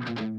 שלום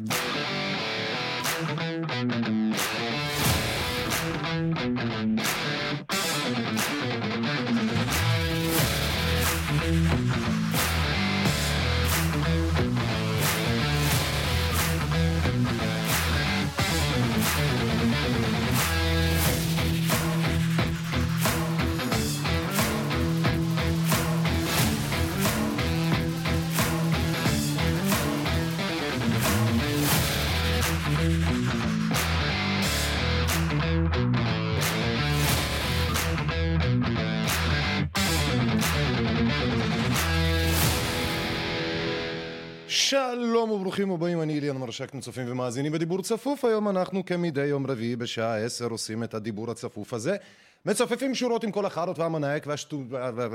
וברוכים הבאים, אני איליאן מרשק, אתם צופים ומאזינים בדיבור צפוף. היום אנחנו כמדי יום רביעי בשעה עשר עושים את הדיבור הצפוף הזה. מצופפים שורות עם כל החארות והמנאייק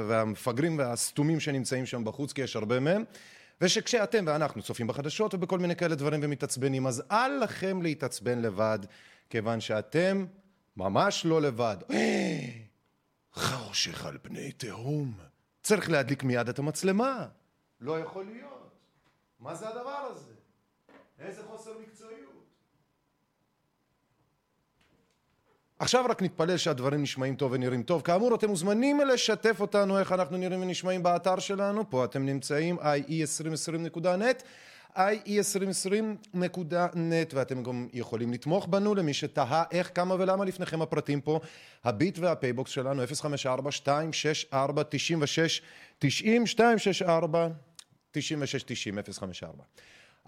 והמפגרים והסתומים שנמצאים שם בחוץ, כי יש הרבה מהם. ושכשאתם ואנחנו צופים בחדשות ובכל מיני כאלה דברים ומתעצבנים, אז אל לכם להתעצבן לבד, כיוון שאתם ממש לא לבד. חושך על פני תהום. צריך להדליק מיד את המצלמה. לא יכול להיות. מה זה הדבר הזה? איזה חוסר מקצועיות. עכשיו רק נתפלל שהדברים נשמעים טוב ונראים טוב. כאמור, אתם מוזמנים לשתף אותנו איך אנחנו נראים ונשמעים באתר שלנו. פה אתם נמצאים, ie2020.net, ie2020.net, ואתם גם יכולים לתמוך בנו למי שתהה איך, כמה ולמה לפניכם הפרטים פה. הביט והפייבוקס שלנו 054 264 96 90 264 9690 054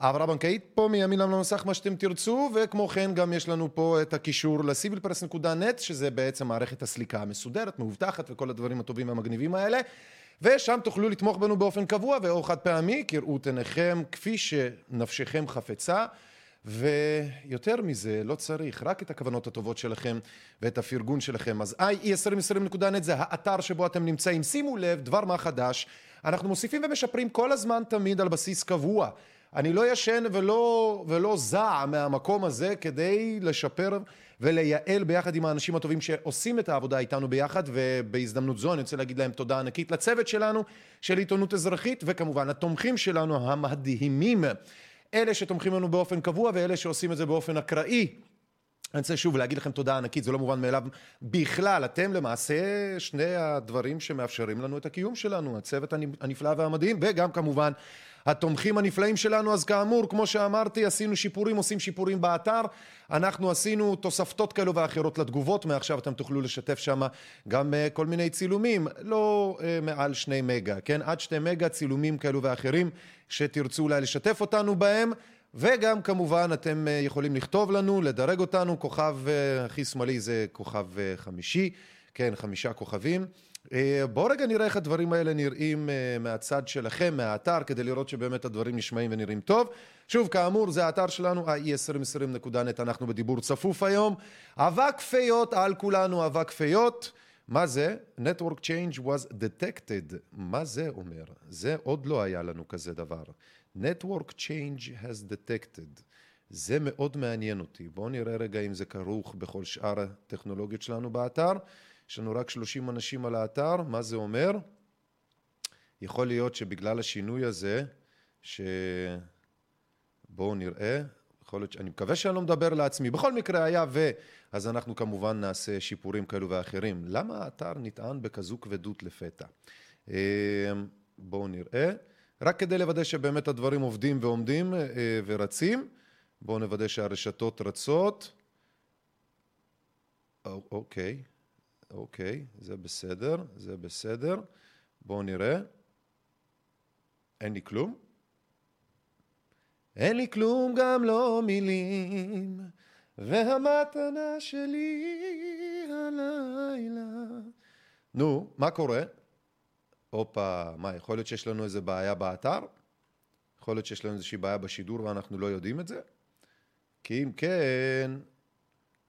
העברה בנקאית פה מימין לנו למסך מה שאתם תרצו וכמו כן גם יש לנו פה את הקישור ל civilpress.net שזה בעצם מערכת הסליקה המסודרת, מאובטחת וכל הדברים הטובים והמגניבים האלה. ושם תוכלו לתמוך בנו באופן קבוע ואו חד פעמי כראות עיניכם כפי שנפשכם חפצה ויותר מזה לא צריך רק את הכוונות הטובות שלכם ואת הפרגון שלכם. אז ie2020.net זה האתר שבו אתם נמצאים. שימו לב דבר מה חדש אנחנו מוסיפים ומשפרים כל הזמן תמיד על בסיס קבוע. אני לא ישן ולא, ולא זע מהמקום הזה כדי לשפר ולייעל ביחד עם האנשים הטובים שעושים את העבודה איתנו ביחד ובהזדמנות זו אני רוצה להגיד להם תודה ענקית לצוות שלנו של עיתונות אזרחית וכמובן התומכים שלנו המדהימים אלה שתומכים לנו באופן קבוע ואלה שעושים את זה באופן אקראי. אני רוצה שוב להגיד לכם תודה ענקית, זה לא מובן מאליו בכלל, אתם למעשה שני הדברים שמאפשרים לנו את הקיום שלנו, הצוות הנפלא והמדהים וגם כמובן התומכים הנפלאים שלנו, אז כאמור, כמו שאמרתי, עשינו שיפורים, עושים שיפורים באתר, אנחנו עשינו תוספתות כאלו ואחרות לתגובות, מעכשיו אתם תוכלו לשתף שם גם uh, כל מיני צילומים, לא uh, מעל שני מגה, כן? עד שתי מגה צילומים כאלו ואחרים שתרצו אולי לשתף אותנו בהם וגם כמובן אתם אה, יכולים לכתוב לנו, לדרג אותנו, כוכב הכי שמאלי זה כוכב חמישי, כן, חמישה כוכבים. בואו רגע נראה איך הדברים האלה נראים מהצד שלכם, מהאתר, כדי לראות שבאמת הדברים נשמעים ונראים טוב. שוב, כאמור, זה האתר שלנו, ie2020.net, אנחנו בדיבור צפוף היום. אבק פיות על כולנו, אבק פיות. מה זה? Network change was detected. מה זה אומר? זה עוד לא היה לנו כזה דבר. Network Change has detected. זה מאוד מעניין אותי. בואו נראה רגע אם זה כרוך בכל שאר הטכנולוגיות שלנו באתר. יש לנו רק 30 אנשים על האתר, מה זה אומר? יכול להיות שבגלל השינוי הזה, ש... בואו נראה, יכול להיות, אני מקווה שאני לא מדבר לעצמי, בכל מקרה היה ו... אז אנחנו כמובן נעשה שיפורים כאלו ואחרים. למה האתר נטען בכזו כבדות לפתע? אה, בואו נראה. רק כדי לוודא שבאמת הדברים עובדים ועומדים אה, ורצים. בואו נוודא שהרשתות רצות. אוקיי, אוקיי, זה בסדר, זה בסדר. בואו נראה. אין לי כלום? אין לי כלום, גם לא מילים, והמתנה שלי הלילה. נו, מה קורה? הופה, מה, יכול להיות שיש לנו איזה בעיה באתר? יכול להיות שיש לנו איזושהי בעיה בשידור ואנחנו לא יודעים את זה? כי אם כן,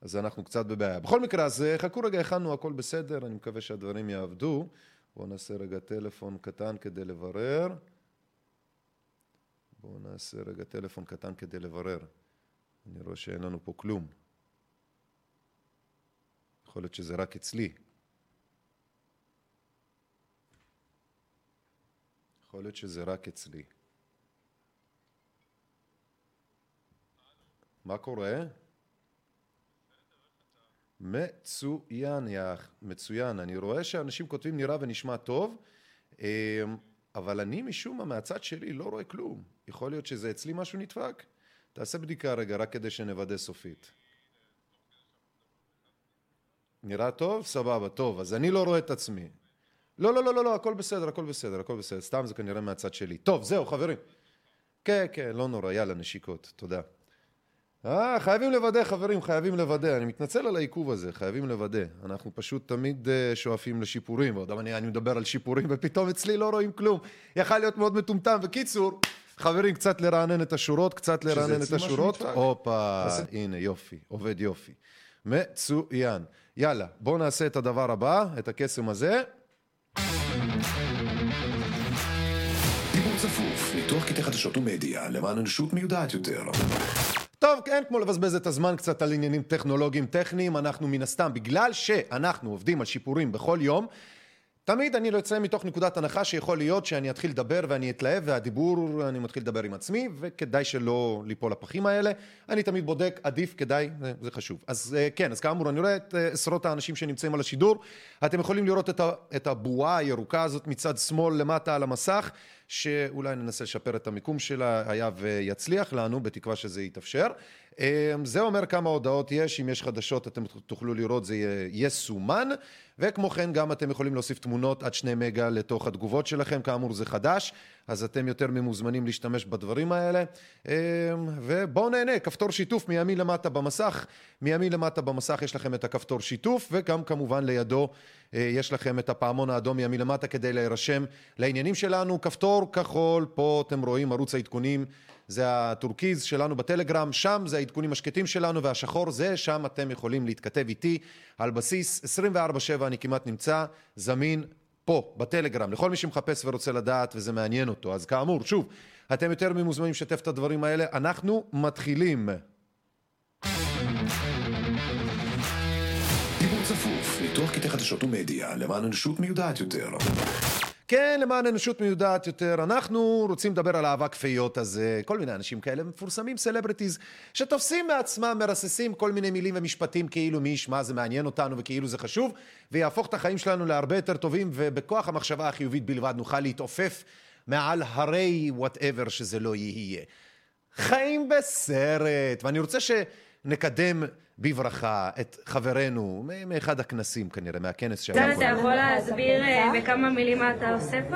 אז אנחנו קצת בבעיה. בכל מקרה, אז אה, חכו רגע, הכנו, הכל בסדר, אני מקווה שהדברים יעבדו. בואו נעשה רגע טלפון קטן כדי לברר. בואו נעשה רגע טלפון קטן כדי לברר. אני רואה שאין לנו פה כלום. יכול להיות שזה רק אצלי. יכול להיות שזה רק אצלי. מה קורה? מצוין, יא, מצוין. אני רואה שאנשים כותבים נראה ונשמע טוב, אמ, אבל אני משום מה מהצד שלי לא רואה כלום. יכול להיות שזה אצלי משהו נדפק? תעשה בדיקה רגע, רק כדי שנוודא סופית. נראה טוב? סבבה, טוב. אז אני לא רואה את עצמי. לא, לא, לא, לא, לא, הכל בסדר, הכל בסדר, הכל בסדר. סתם זה כנראה מהצד שלי. טוב, זהו, חברים. כן, כן, לא נורא, יאללה, נשיקות. תודה. אה, חייבים לוודא, חברים, חייבים לוודא. אני מתנצל על העיכוב הזה, חייבים לוודא. אנחנו פשוט תמיד uh, שואפים לשיפורים, ועוד אני, אני מדבר על שיפורים, ופתאום אצלי לא רואים כלום. יכל להיות מאוד מטומטם. בקיצור, חברים, קצת לרענן את השורות, קצת לרענן את השורות. הופה, הנה, יופי, עובד יופי. מצוין. יאללה, בואו נעשה את הדבר הבא, את הקסם הזה. דיבור צפוף, ניתוח קטעי חדשות ומדיה למען אנושות מיודעת יותר. טוב, אין כמו לבזבז את הזמן קצת על עניינים טכנולוגיים טכניים, אנחנו מן הסתם, בגלל שאנחנו עובדים על שיפורים בכל יום, תמיד אני לא יוצא מתוך נקודת הנחה שיכול להיות שאני אתחיל לדבר ואני אתלהב והדיבור, אני מתחיל לדבר עם עצמי וכדאי שלא ליפול לפחים האלה. אני תמיד בודק, עדיף, כדאי, זה, חשוב. אז אה, כן, אז כאמור, אני רואה את אה, עשרות האנשים שנמצאים על השידור. אתם יכולים לראות את, את הבועה הירוקה הזאת מצד שמאל למטה על המסך, שאולי ננסה לשפר את המיקום שלה, היה ויצליח לנו, בתקווה שזה יתאפשר. אמ, זה אומר כמה הודעות יש, אם יש חדשות אתם תוכלו לראות זה יסומן וכמו כן גם אתם יכולים להוסיף תמונות עד שני מגה לתוך התגובות שלכם, כאמור זה חדש אז אתם יותר ממוזמנים להשתמש בדברים האלה. אמ, ובואו נהנה, כפתור שיתוף מימין למטה במסך, מימין למטה במסך יש לכם את הכפתור שיתוף וגם כמובן לידו אה, יש לכם את הפעמון האדום מימין למטה כדי להירשם לעניינים שלנו, כפתור כחול, פה אתם רואים ערוץ העדכונים זה הטורקיז שלנו בטלגרם, שם זה העדכונים השקטים שלנו, והשחור זה שם אתם יכולים להתכתב איתי. על בסיס 24/7 אני כמעט נמצא זמין פה בטלגרם. לכל מי שמחפש ורוצה לדעת וזה מעניין אותו. אז כאמור שוב אתם יותר ממוזמנים לשתף את הדברים האלה. אנחנו מתחילים. דיבור צפוף, ניתוח קטעי חדשות ומדיה למען אנושות מיודעת יותר כן, למען אנושות מיודעת יותר, אנחנו רוצים לדבר על אהבה כפיות, אז אה, כל מיני אנשים כאלה מפורסמים, סלבריטיז, שתופסים מעצמם, מרססים כל מיני מילים ומשפטים כאילו מי ישמע זה מעניין אותנו וכאילו זה חשוב, ויהפוך את החיים שלנו להרבה יותר טובים, ובכוח המחשבה החיובית בלבד נוכל להתעופף מעל הרי וואטאבר שזה לא יהיה. חיים בסרט, ואני רוצה שנקדם בברכה את חברנו מאחד הכנסים כנראה, מהכנס שהיה פה. אתה יכול להסביר אה, בכמה מילים מה אתה עושה פה?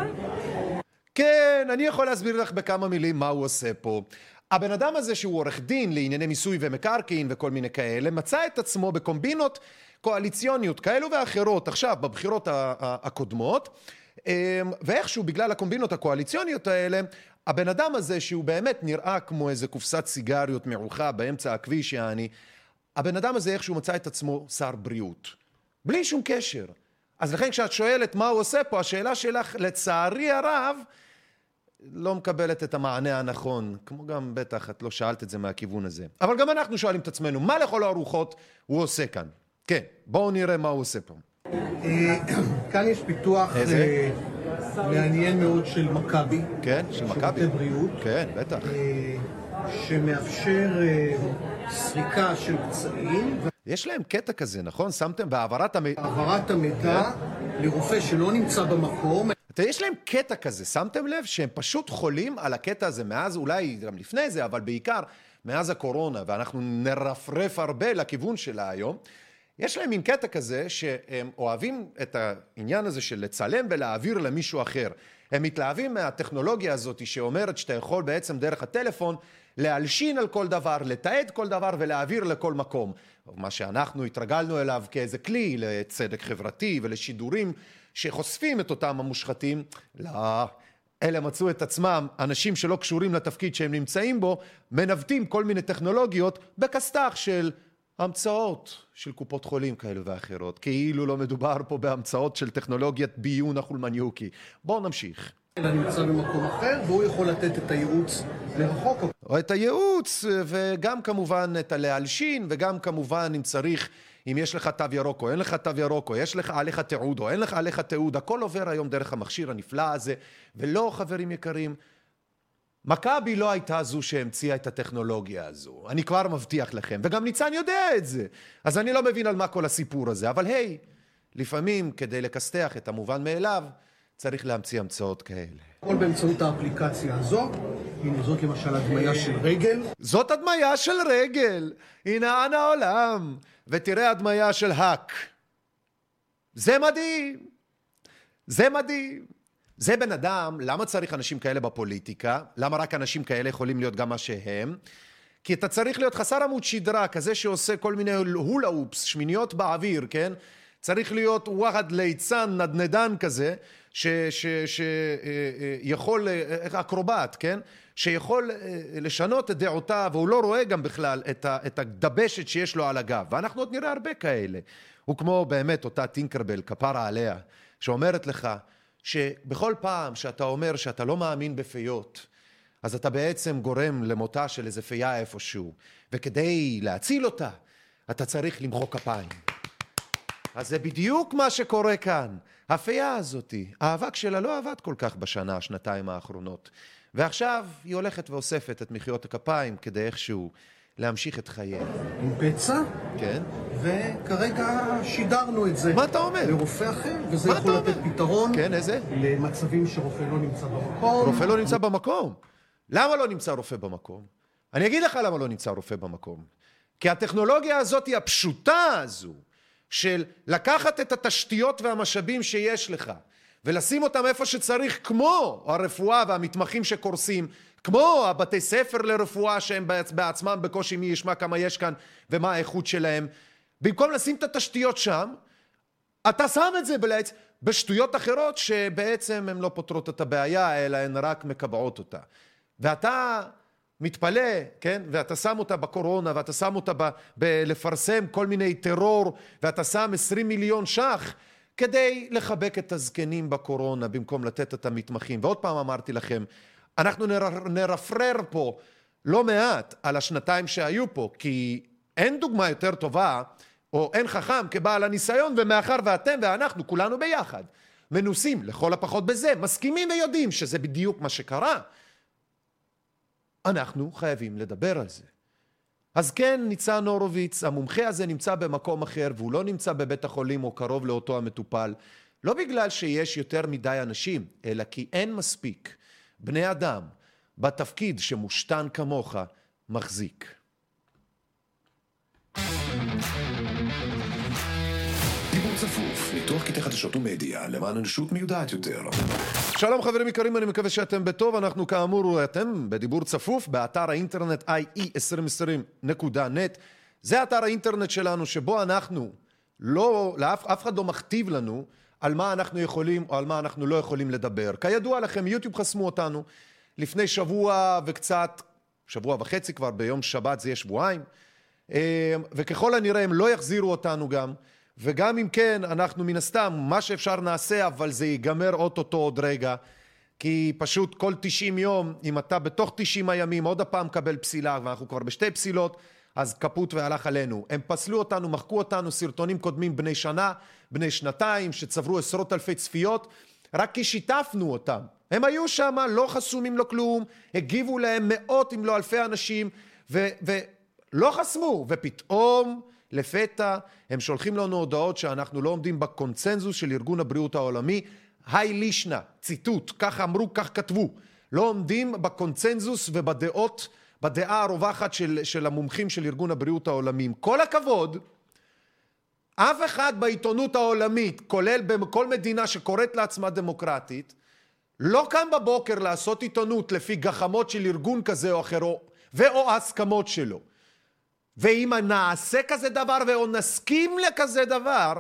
כן, אני יכול להסביר לך בכמה מילים מה הוא עושה פה. הבן אדם הזה שהוא עורך דין לענייני מיסוי ומקרקעין וכל מיני כאלה, מצא את עצמו בקומבינות קואליציוניות כאלו ואחרות עכשיו בבחירות הקודמות אמ, ואיכשהו בגלל הקומבינות הקואליציוניות האלה הבן אדם הזה שהוא באמת נראה כמו איזה קופסת סיגריות מעוכה באמצע הכביש יעני הבן אדם הזה איכשהו מצא את עצמו שר בריאות, בלי שום קשר. אז לכן כשאת שואלת מה הוא עושה פה, השאלה שלך לצערי הרב לא מקבלת את המענה הנכון, כמו גם בטח את לא שאלת את זה מהכיוון הזה. אבל גם אנחנו שואלים את עצמנו, מה לכל הרוחות הוא עושה כאן? כן, בואו נראה מה הוא עושה פה. אה, כאן יש פיתוח אה, מעניין מאוד של מכבי. כן, של מכבי. שירותי בריאות. כן, בטח. אה, שמאפשר סריקה של פצעים. יש להם קטע כזה, נכון? שמתם בהעברת המידע... העברת המידע לרופא שלא נמצא במקום. יש להם קטע כזה, שמתם לב שהם פשוט חולים על הקטע הזה מאז, אולי גם לפני זה, אבל בעיקר מאז הקורונה, ואנחנו נרפרף הרבה לכיוון שלה היום. יש להם מין קטע כזה שהם אוהבים את העניין הזה של לצלם ולהעביר למישהו אחר. הם מתלהבים מהטכנולוגיה הזאת שאומרת שאתה יכול בעצם דרך הטלפון להלשין על כל דבר, לתעד כל דבר ולהעביר לכל מקום. מה שאנחנו התרגלנו אליו כאיזה כלי לצדק חברתי ולשידורים שחושפים את אותם המושחתים. לא, אלה מצאו את עצמם, אנשים שלא קשורים לתפקיד שהם נמצאים בו, מנווטים כל מיני טכנולוגיות בכסת"ח של המצאות של קופות חולים כאלו ואחרות, כאילו לא מדובר פה בהמצאות של טכנולוגיית ביון החולמניוקי. בואו נמשיך. אלא נמצא במקום אחר, והוא יכול לתת את הייעוץ לרחוק. או את הייעוץ, וגם כמובן את הלהלשין, וגם כמובן אם צריך, אם יש לך תו ירוק או אין לך תו ירוק, או יש לך עליך תיעוד או אין לך עליך תיעוד, הכל עובר היום דרך המכשיר הנפלא הזה, ולא, חברים יקרים, מכבי לא הייתה זו שהמציאה את הטכנולוגיה הזו, אני כבר מבטיח לכם, וגם ניצן יודע את זה. אז אני לא מבין על מה כל הסיפור הזה, אבל היי, לפעמים כדי לכסתח את המובן מאליו, צריך להמציא המצאות כאלה. הכל באמצעות האפליקציה הזו. הנה, זאת למשל הדמיה של רגל. זאת הדמיה של רגל! הנה אנה העולם! ותראה הדמיה של האק. זה מדהים! זה מדהים! זה בן אדם, למה צריך אנשים כאלה בפוליטיקה? למה רק אנשים כאלה יכולים להיות גם מה שהם? כי אתה צריך להיות חסר עמוד שדרה, כזה שעושה כל מיני הולה אופס, שמיניות באוויר, כן? צריך להיות וואחד ליצן, נדנדן כזה, שיכול, איך אקרובט, כן? שיכול לשנות את דעותיו, והוא לא רואה גם בכלל את הדבשת שיש לו על הגב. ואנחנו עוד נראה הרבה כאלה. הוא כמו באמת אותה טינקרבל, כפרה עליה, שאומרת לך שבכל פעם שאתה אומר שאתה לא מאמין בפיות, אז אתה בעצם גורם למותה של איזה פייה איפשהו, וכדי להציל אותה, אתה צריך למחוא כפיים. אז זה בדיוק מה שקורה כאן. הפייה הזאתי, האבק שלה לא עבד כל כך בשנה, שנתיים האחרונות. ועכשיו היא הולכת ואוספת את מחיאות הכפיים כדי איכשהו להמשיך את חייה. עם פצע, כן? וכרגע שידרנו את זה. מה אתה אומר? לרופא אחר, וזה יכול לתת אומר? פתרון. כן, איזה? למצבים שרופא לא נמצא במקום. רופא לא נמצא במקום. למה לא נמצא רופא במקום? אני אגיד לך למה לא נמצא רופא במקום. כי הטכנולוגיה הזאת היא הפשוטה הזו, של לקחת את התשתיות והמשאבים שיש לך, ולשים אותם איפה שצריך, כמו הרפואה והמתמחים שקורסים, כמו הבתי ספר לרפואה שהם בעצ- בעצמם בקושי מי ישמע כמה יש כאן ומה האיכות שלהם. במקום לשים את התשתיות שם, אתה שם את זה בלעץ, בשטויות אחרות שבעצם הן לא פותרות את הבעיה, אלא הן רק מקבעות אותה. ואתה מתפלא, כן? ואתה שם אותה בקורונה, ואתה שם אותה בלפרסם כל מיני טרור, ואתה שם 20 מיליון ש"ח כדי לחבק את הזקנים בקורונה במקום לתת את המתמחים. ועוד פעם אמרתי לכם, אנחנו נר- נרפרר פה לא מעט על השנתיים שהיו פה, כי אין דוגמה יותר טובה, או אין חכם כבעל הניסיון, ומאחר ואתם ואנחנו, כולנו ביחד, מנוסים לכל הפחות בזה, מסכימים ויודעים שזה בדיוק מה שקרה, אנחנו חייבים לדבר על זה. אז כן, ניצן הורוביץ, המומחה הזה נמצא במקום אחר, והוא לא נמצא בבית החולים או קרוב לאותו המטופל, לא בגלל שיש יותר מדי אנשים, אלא כי אין מספיק בני אדם בתפקיד שמושתן כמוך מחזיק. דיבור צפוף, ניתוח קטעי חדשות ומדיה למען אנושות מיודעת יותר. שלום חברים יקרים, אני מקווה שאתם בטוב. אנחנו כאמור, אתם בדיבור צפוף באתר האינטרנט ie2020.net. זה אתר האינטרנט שלנו שבו אנחנו לא, לאף אף אחד לא מכתיב לנו על מה אנחנו יכולים או על מה אנחנו לא יכולים לדבר. כידוע לכם, יוטיוב חסמו אותנו לפני שבוע וקצת, שבוע וחצי כבר, ביום שבת זה יהיה שבועיים. אה, וככל הנראה הם לא יחזירו אותנו גם, וגם אם כן, אנחנו מן הסתם, מה שאפשר נעשה, אבל זה ייגמר אוטוטו עוד רגע, כי פשוט כל 90 יום, אם אתה בתוך 90 הימים עוד הפעם מקבל פסילה, ואנחנו כבר בשתי פסילות, אז כפות והלך עלינו. הם פסלו אותנו, מחקו אותנו, סרטונים קודמים בני שנה, בני שנתיים, שצברו עשרות אלפי צפיות, רק כי שיתפנו אותם. הם היו שם, לא חסומים, לא כלום, הגיבו להם מאות אם לא אלפי אנשים, ו... ו- לא חסמו, ופתאום, לפתע, הם שולחים לנו הודעות שאנחנו לא עומדים בקונצנזוס של ארגון הבריאות העולמי. היי לישנה, ציטוט, כך אמרו, כך כתבו. לא עומדים בקונצנזוס ובדעות, בדעה הרווחת של, של המומחים של ארגון הבריאות העולמי. עם כל הכבוד, אף אחד בעיתונות העולמית, כולל בכל מדינה שקוראת לעצמה דמוקרטית, לא קם בבוקר לעשות עיתונות לפי גחמות של ארגון כזה או אחר, או, ואו ההסכמות שלו. ואם נעשה כזה דבר ואו נסכים לכזה דבר,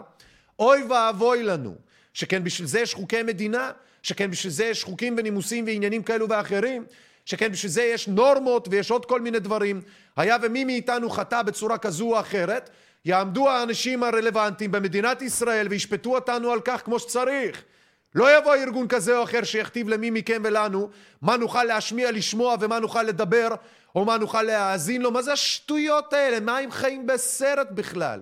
אוי ואבוי לנו. שכן בשביל זה יש חוקי מדינה, שכן בשביל זה יש חוקים ונימוסים ועניינים כאלו ואחרים, שכן בשביל זה יש נורמות ויש עוד כל מיני דברים. היה ומי מאיתנו חטא בצורה כזו או אחרת, יעמדו האנשים הרלוונטיים במדינת ישראל וישפטו אותנו על כך כמו שצריך. לא יבוא ארגון כזה או אחר שיכתיב למי מכם ולנו מה נוכל להשמיע, לשמוע ומה נוכל לדבר או מה נוכל להאזין לו. מה זה השטויות האלה? מה הם חיים בסרט בכלל?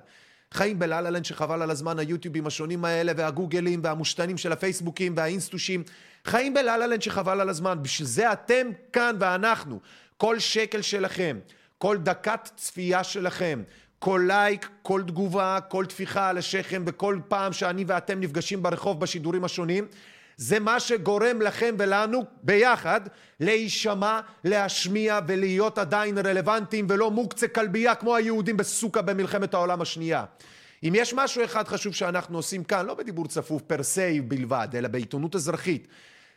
חיים בלה-לה-לנד שחבל על הזמן, היוטיובים השונים האלה, והגוגלים, והמושתנים של הפייסבוקים, והאינסטושים. חיים בלה-לה-לנד שחבל על הזמן. בשביל זה אתם כאן ואנחנו. כל שקל שלכם, כל דקת צפייה שלכם, כל לייק, כל תגובה, כל טפיחה על השכם, וכל פעם שאני ואתם נפגשים ברחוב בשידורים השונים, זה מה שגורם לכם ולנו ביחד להישמע, להשמיע ולהיות עדיין רלוונטיים ולא מוקצה כלבייה כמו היהודים בסוכה במלחמת העולם השנייה. אם יש משהו אחד חשוב שאנחנו עושים כאן, לא בדיבור צפוף פר סי בלבד, אלא בעיתונות אזרחית,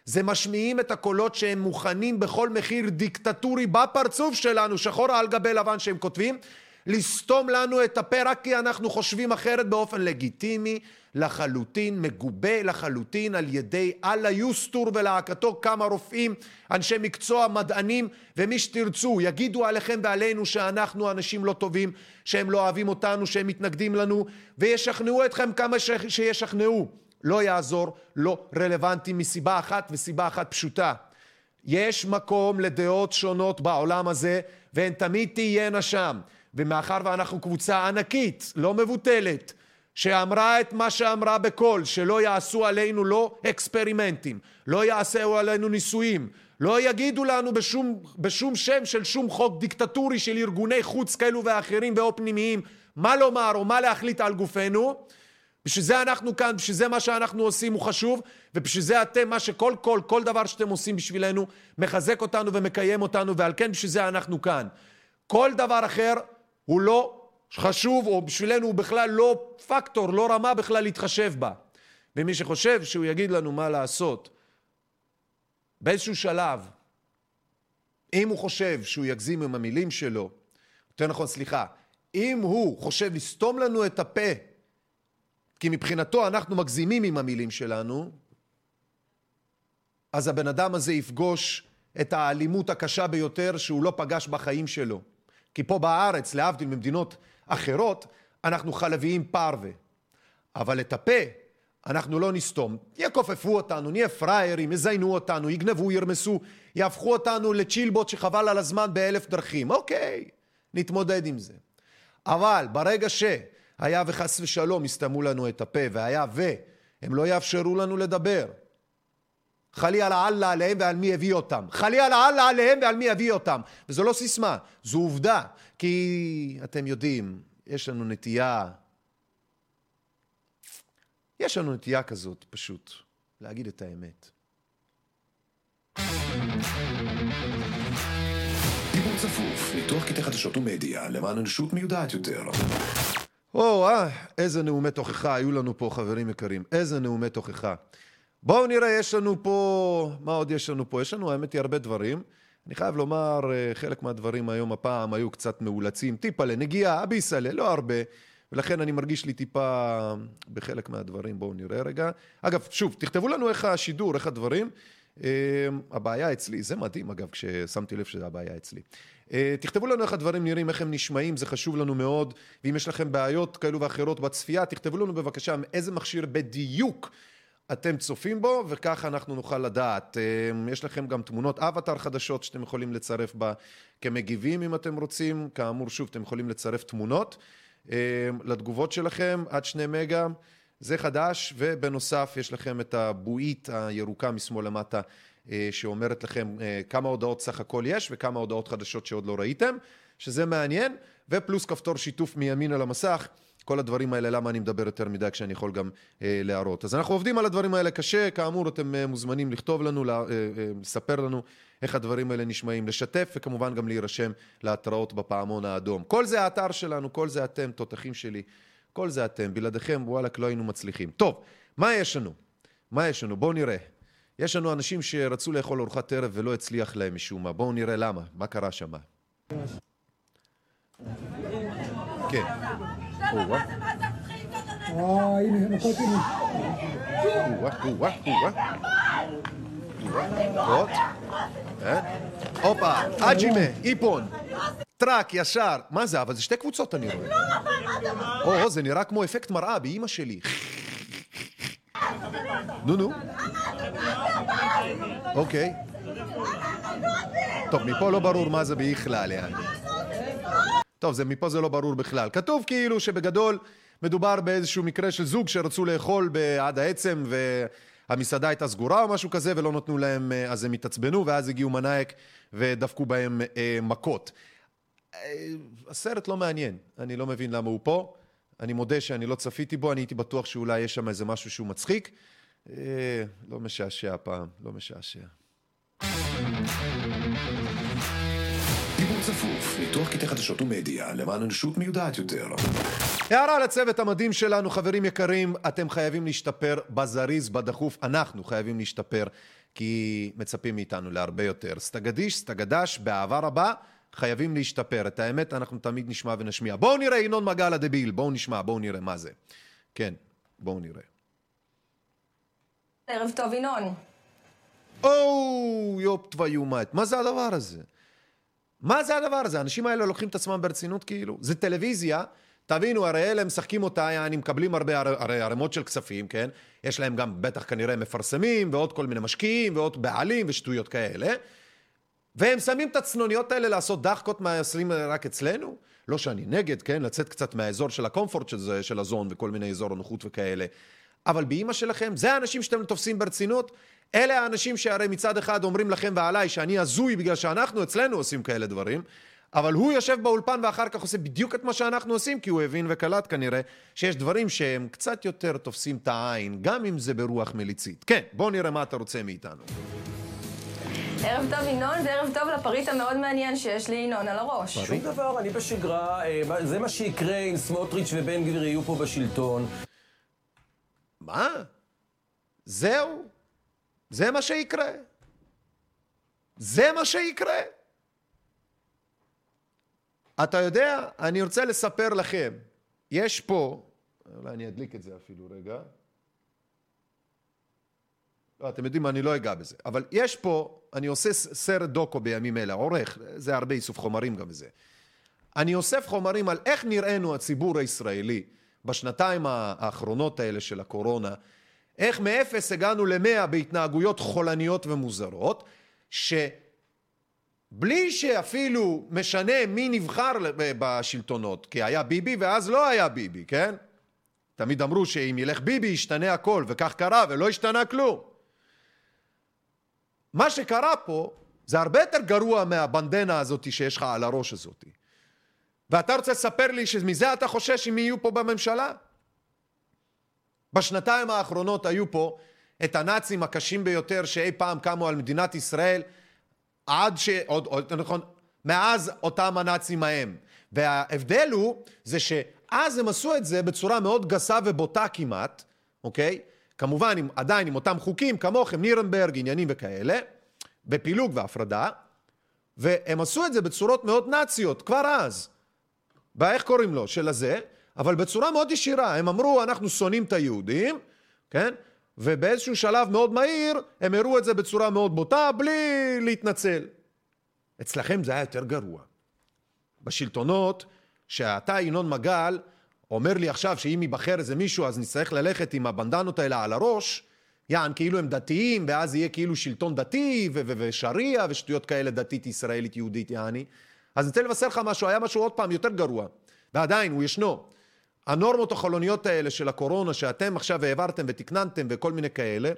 זה משמיעים את הקולות שהם מוכנים בכל מחיר דיקטטורי בפרצוף שלנו, שחור על גבי לבן שהם כותבים, לסתום לנו את הפה רק כי אנחנו חושבים אחרת באופן לגיטימי, לחלוטין, מגובה לחלוטין על ידי אללה יוסטור ולהקתו כמה רופאים, אנשי מקצוע, מדענים ומי שתרצו, יגידו עליכם ועלינו שאנחנו אנשים לא טובים, שהם לא אוהבים אותנו, שהם מתנגדים לנו, וישכנעו אתכם כמה ש... שישכנעו. לא יעזור, לא רלוונטי מסיבה אחת וסיבה אחת פשוטה. יש מקום לדעות שונות בעולם הזה, והן תמיד תהיינה שם. ומאחר ואנחנו קבוצה ענקית, לא מבוטלת, שאמרה את מה שאמרה בקול, שלא יעשו עלינו לא אקספרימנטים, לא יעשו עלינו ניסויים, לא יגידו לנו בשום, בשום שם של שום חוק דיקטטורי של ארגוני חוץ כאלו ואחרים ואו פנימיים מה לומר או מה להחליט על גופנו. בשביל זה אנחנו כאן, בשביל זה מה שאנחנו עושים הוא חשוב, ובשביל זה אתם, מה שכל כל, כל דבר שאתם עושים בשבילנו, מחזק אותנו ומקיים אותנו, ועל כן בשביל זה אנחנו כאן. כל דבר אחר הוא לא חשוב, או בשבילנו הוא בכלל לא פקטור, לא רמה בכלל להתחשב בה. ומי שחושב שהוא יגיד לנו מה לעשות, באיזשהו שלב, אם הוא חושב שהוא יגזים עם המילים שלו, יותר נכון, סליחה, אם הוא חושב לסתום לנו את הפה, כי מבחינתו אנחנו מגזימים עם המילים שלנו, אז הבן אדם הזה יפגוש את האלימות הקשה ביותר שהוא לא פגש בחיים שלו. כי פה בארץ, להבדיל ממדינות אחרות, אנחנו חלביים פרווה. אבל את הפה אנחנו לא נסתום. יכופפו אותנו, נהיה פראיירים, יזיינו אותנו, יגנבו, ירמסו, יהפכו אותנו לצ'ילבוט שחבל על הזמן באלף דרכים. אוקיי, נתמודד עם זה. אבל ברגע שהיה וחס ושלום יסתמו לנו את הפה, והיה והם לא יאפשרו לנו לדבר, חלי על האללה עליהם ועל מי הביא אותם. חלי על האללה עליהם ועל מי הביא אותם. וזו לא סיסמה, זו עובדה. כי אתם יודעים, יש לנו נטייה, יש לנו נטייה כזאת, פשוט, להגיד את האמת. דיבור צפוף, ניתוח קטעי חדשות ומדיה למען אנושות מיודעת יותר. או, אה, איזה נאומי תוכחה היו לנו פה, חברים יקרים. איזה נאומי תוכחה. בואו נראה, יש לנו פה, מה עוד יש לנו פה? יש לנו, האמת היא, הרבה דברים. אני חייב לומר, אה, חלק מהדברים היום הפעם היו קצת מאולצים. טיפה לנגיעה, אביסלה, לא הרבה. ולכן אני מרגיש לי טיפה בחלק מהדברים, בואו נראה רגע. אגב, שוב, תכתבו לנו איך השידור, איך הדברים. אה, הבעיה אצלי, זה מדהים אגב, כששמתי לב שזה הבעיה אצלי. אה, תכתבו לנו איך הדברים נראים, איך הם נשמעים, זה חשוב לנו מאוד. ואם יש לכם בעיות כאלו ואחרות בצפייה, תכתבו לנו בבקשה איזה מכשיר בדיוק אתם צופים בו, וככה אנחנו נוכל לדעת. אה, יש לכם גם תמונות אבטר חדשות שאתם יכולים לצרף בה כמגיבים אם אתם רוצים. כאמור, שוב, אתם יכולים לצרף תמונות אה, לתגובות שלכם עד שני מגה. זה חדש, ובנוסף יש לכם את הבועית הירוקה משמאל למטה אה, שאומרת לכם כמה הודעות סך הכל יש וכמה הודעות חדשות שעוד לא ראיתם, שזה מעניין, ופלוס כפתור שיתוף מימין על המסך. כל הדברים האלה, למה אני מדבר יותר מדי כשאני יכול גם אה, להראות. אז אנחנו עובדים על הדברים האלה קשה, כאמור אתם אה, מוזמנים לכתוב לנו, לה, אה, אה, לספר לנו איך הדברים האלה נשמעים, לשתף וכמובן גם להירשם להתראות בפעמון האדום. כל זה האתר שלנו, כל זה אתם, תותחים שלי, כל זה אתם, בלעדיכם וואלכ לא היינו מצליחים. טוב, מה יש לנו? מה יש לנו? בואו נראה. יש לנו אנשים שרצו לאכול ארוחת ערב ולא הצליח להם משום מה. בואו נראה למה, מה קרה שם. כן. אה, הנה, נפלתי לי. הופה, אג'ימה, איפון, טראק, ישר. מה זה? אבל זה שתי קבוצות אני רואה. או, זה נראה כמו אפקט מראה באימא שלי. נו, נו. אוקיי. טוב, מפה לא ברור מה זה בכלל, יעני. טוב, זה, מפה זה לא ברור בכלל. כתוב כאילו שבגדול מדובר באיזשהו מקרה של זוג שרצו לאכול בעד העצם והמסעדה הייתה סגורה או משהו כזה ולא נתנו להם, אה, אז הם התעצבנו ואז הגיעו מנאייק ודפקו בהם אה, מכות. אה, הסרט לא מעניין, אני לא מבין למה הוא פה. אני מודה שאני לא צפיתי בו, אני הייתי בטוח שאולי יש שם איזה משהו שהוא מצחיק. אה, לא משעשע הפעם, לא משעשע. דיבור צפוף, ניתוח קטעי חדשות ומדיה למען אנושות מיודעת יותר. הערה לצוות המדהים שלנו, חברים יקרים, אתם חייבים להשתפר בזריז, בדחוף. אנחנו חייבים להשתפר, כי מצפים מאיתנו להרבה יותר. סטגדיש, סטגדש, באהבה רבה, חייבים להשתפר. את האמת אנחנו תמיד נשמע ונשמיע. בואו נראה ינון מגל הדביל, בואו נשמע, בואו נראה מה זה. כן, בואו נראה. ערב טוב, ינון. או, יופ תוויומת, מה זה הדבר הזה? מה זה הדבר הזה? האנשים האלה לוקחים את עצמם ברצינות כאילו? זה טלוויזיה, תבינו, הרי אלה משחקים אותה, יעני, מקבלים הרבה הר- הרי ערימות של כספים, כן? יש להם גם בטח כנראה מפרסמים, ועוד כל מיני משקיעים, ועוד בעלים ושטויות כאלה. והם שמים את הצנוניות האלה לעשות דחקות מהעשרים רק אצלנו? לא שאני נגד, כן? לצאת קצת מהאזור של הקומפורט של, זה, של הזון וכל מיני אזור הנוחות וכאלה. אבל באימא שלכם, זה האנשים שאתם תופסים ברצינות? אלה האנשים שהרי מצד אחד אומרים לכם ועליי שאני הזוי בגלל שאנחנו אצלנו עושים כאלה דברים, אבל הוא יושב באולפן ואחר כך עושה בדיוק את מה שאנחנו עושים, כי הוא הבין וקלט כנראה שיש דברים שהם קצת יותר תופסים את העין, גם אם זה ברוח מליצית. כן, בוא נראה מה אתה רוצה מאיתנו. ערב טוב, ינון, וערב טוב לפריט המאוד מעניין שיש לי ינון על הראש. שום דבר, אני בשגרה, אה, זה מה שיקרה אם סמוטריץ' ובן גביר יהיו פה בשלטון. מה? זהו? זה מה שיקרה? זה מה שיקרה? אתה יודע, אני רוצה לספר לכם, יש פה, אולי אני אדליק את זה אפילו רגע. לא, אתם יודעים אני לא אגע בזה. אבל יש פה, אני עושה סרט דוקו בימים אלה, עורך, זה הרבה איסוף חומרים גם וזה. אני אוסף חומרים על איך נראינו הציבור הישראלי בשנתיים האחרונות האלה של הקורונה, איך מאפס הגענו למאה בהתנהגויות חולניות ומוזרות, שבלי שאפילו משנה מי נבחר בשלטונות, כי היה ביבי ואז לא היה ביבי, כן? תמיד אמרו שאם ילך ביבי ישתנה הכל, וכך קרה ולא השתנה כלום. מה שקרה פה זה הרבה יותר גרוע מהבנדנה הזאת שיש לך על הראש הזאת. ואתה רוצה לספר לי שמזה אתה חושש אם יהיו פה בממשלה? בשנתיים האחרונות היו פה את הנאצים הקשים ביותר שאי פעם קמו על מדינת ישראל עד ש... עוד, עוד נכון, מאז אותם הנאצים ההם. וההבדל הוא זה שאז הם עשו את זה בצורה מאוד גסה ובוטה כמעט, אוקיי? כמובן עם, עדיין עם אותם חוקים כמוכם, נירנברג, עניינים וכאלה, בפילוג והפרדה, והם עשו את זה בצורות מאוד נאציות כבר אז. ואיך קוראים לו? של הזה, אבל בצורה מאוד ישירה. הם אמרו, אנחנו שונאים את היהודים, כן? ובאיזשהו שלב מאוד מהיר, הם הראו את זה בצורה מאוד בוטה, בלי להתנצל. אצלכם זה היה יותר גרוע. בשלטונות, שאתה, ינון מגל, אומר לי עכשיו שאם ייבחר איזה מישהו, אז נצטרך ללכת עם הבנדנות האלה על הראש, יען, כאילו הם דתיים, ואז יהיה כאילו שלטון דתי, ושריעה, ושטויות כאלה דתית, ישראלית, יהודית, יעני. אז אני רוצה לבשר לך משהו, היה משהו עוד פעם יותר גרוע, ועדיין, הוא ישנו. הנורמות החולניות האלה של הקורונה, שאתם עכשיו העברתם ותקננתם וכל מיני כאלה,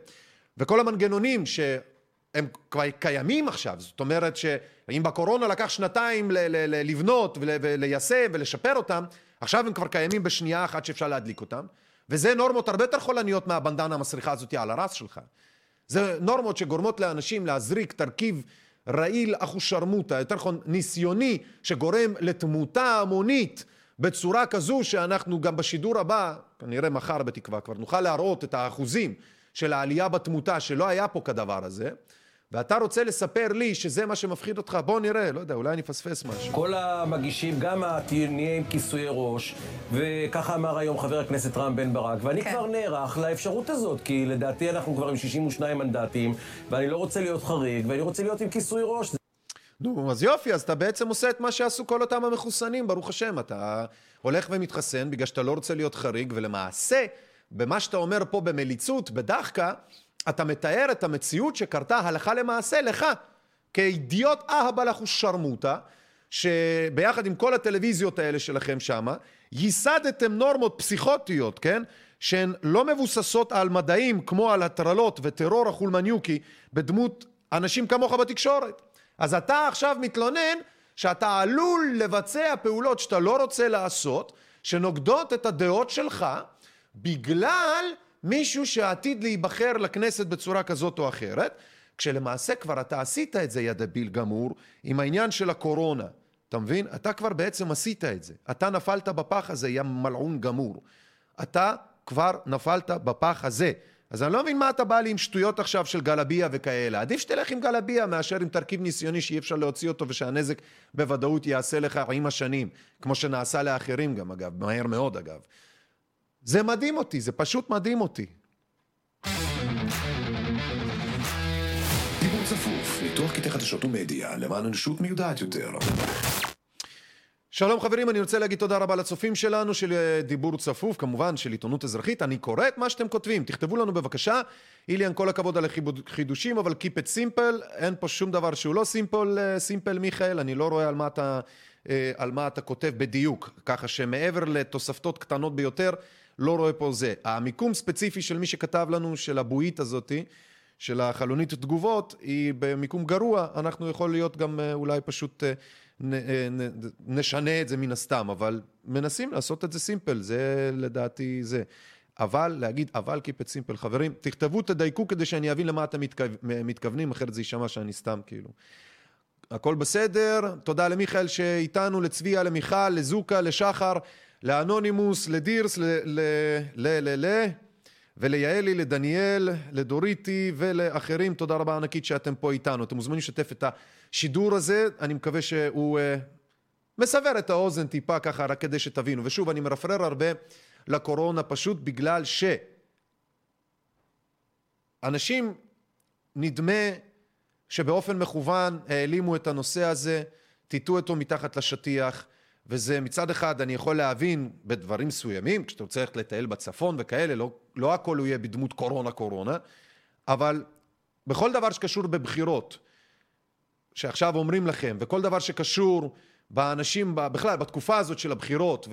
וכל המנגנונים שהם כבר קיימים עכשיו, זאת אומרת שאם בקורונה לקח שנתיים ל- ל- ל- לבנות ול- וליישם ולשפר אותם, עכשיו הם כבר קיימים בשנייה אחת שאפשר להדליק אותם, וזה נורמות הרבה יותר חולניות מהבנדנה המסריחה הזאת על הרס שלך. זה נורמות שגורמות לאנשים להזריק תרכיב רעיל אחושרמוטה, יותר נכון ניסיוני, שגורם לתמותה המונית בצורה כזו שאנחנו גם בשידור הבא, כנראה מחר בתקווה, כבר נוכל להראות את האחוזים של העלייה בתמותה שלא היה פה כדבר הזה, ואתה רוצה לספר לי שזה מה שמפחיד אותך, בוא נראה, לא יודע, אולי אני אפספס משהו. כל המגישים, גם נהיה עם כיסויי ראש, וככה אמר היום חבר הכנסת רם בן ברק, ואני כן. כבר נערך לאפשרות הזאת, כי לדעתי אנחנו כבר עם 62 מנדטים, ואני לא רוצה להיות חריג, ואני רוצה להיות עם כיסוי ראש. נו, אז יופי, אז אתה בעצם עושה את מה שעשו כל אותם המחוסנים, ברוך השם. אתה הולך ומתחסן בגלל שאתה לא רוצה להיות חריג, ולמעשה, במה שאתה אומר פה במליצות, בדחקה, אתה מתאר את המציאות שקרתה הלכה למעשה לך, כאידיוט אהבל אחוש שרמוטה, שביחד עם כל הטלוויזיות האלה שלכם שמה, ייסדתם נורמות פסיכוטיות, כן? שהן לא מבוססות על מדעים כמו על הטרלות וטרור החולמניוקי בדמות אנשים כמוך בתקשורת. אז אתה עכשיו מתלונן שאתה עלול לבצע פעולות שאתה לא רוצה לעשות, שנוגדות את הדעות שלך, בגלל מישהו שעתיד להיבחר לכנסת בצורה כזאת או אחרת, כשלמעשה כבר אתה עשית את זה, יא דביל גמור, עם העניין של הקורונה. אתה מבין? אתה כבר בעצם עשית את זה. אתה נפלת בפח הזה, יא מלעון גמור. אתה כבר נפלת בפח הזה. אז אני לא מבין מה אתה בא לי עם שטויות עכשיו של גלביה וכאלה. עדיף שתלך עם גלביה מאשר עם תרכיב ניסיוני שאי אפשר להוציא אותו ושהנזק בוודאות יעשה לך עם השנים, כמו שנעשה לאחרים גם אגב, מהר מאוד אגב. זה מדהים אותי, זה פשוט מדהים אותי. דיבור צפוף, ניתוח קטעי חדשות ומדיה למען אנושות מיודעת יותר. שלום חברים, אני רוצה להגיד תודה רבה לצופים שלנו של אה, דיבור צפוף, כמובן של עיתונות אזרחית. אני קורא את מה שאתם כותבים, תכתבו לנו בבקשה. איליאן, כל הכבוד על החידושים, אבל Keep it simple, אין פה שום דבר שהוא לא סימפל, סימפל מיכאל, אני לא רואה על מה אתה, אה, על מה אתה כותב בדיוק, ככה שמעבר לתוספתות קטנות ביותר, לא רואה פה זה. המיקום ספציפי של מי שכתב לנו, של הבועית הזאתי, של החלונית תגובות, היא במיקום גרוע, אנחנו יכול להיות גם אה, אולי פשוט... נ, נ, נשנה את זה מן הסתם, אבל מנסים לעשות את זה סימפל, זה לדעתי זה. אבל, להגיד אבל keep it simple, חברים, תכתבו, תדייקו כדי שאני אבין למה אתם מתכו... מתכוונים, אחרת זה יישמע שאני סתם כאילו. הכל בסדר, תודה למיכאל שאיתנו, לצביה, למיכל, לזוקה, לשחר, לאנונימוס, לדירס, ל... ל... ל... ל... ל... וליעלי, לדניאל, לדוריטי ולאחרים, תודה רבה ענקית שאתם פה איתנו. אתם מוזמנים לשתף את השידור הזה, אני מקווה שהוא uh, מסבר את האוזן טיפה ככה, רק כדי שתבינו. ושוב, אני מרפרר הרבה לקורונה פשוט בגלל שאנשים, נדמה שבאופן מכוון העלימו את הנושא הזה, טיטו אותו מתחת לשטיח. וזה מצד אחד אני יכול להבין בדברים מסוימים, כשאתה רוצה ללכת לטייל בצפון וכאלה, לא, לא הכל הוא יהיה בדמות קורונה קורונה, אבל בכל דבר שקשור בבחירות, שעכשיו אומרים לכם, וכל דבר שקשור באנשים, בכלל בתקופה הזאת של הבחירות,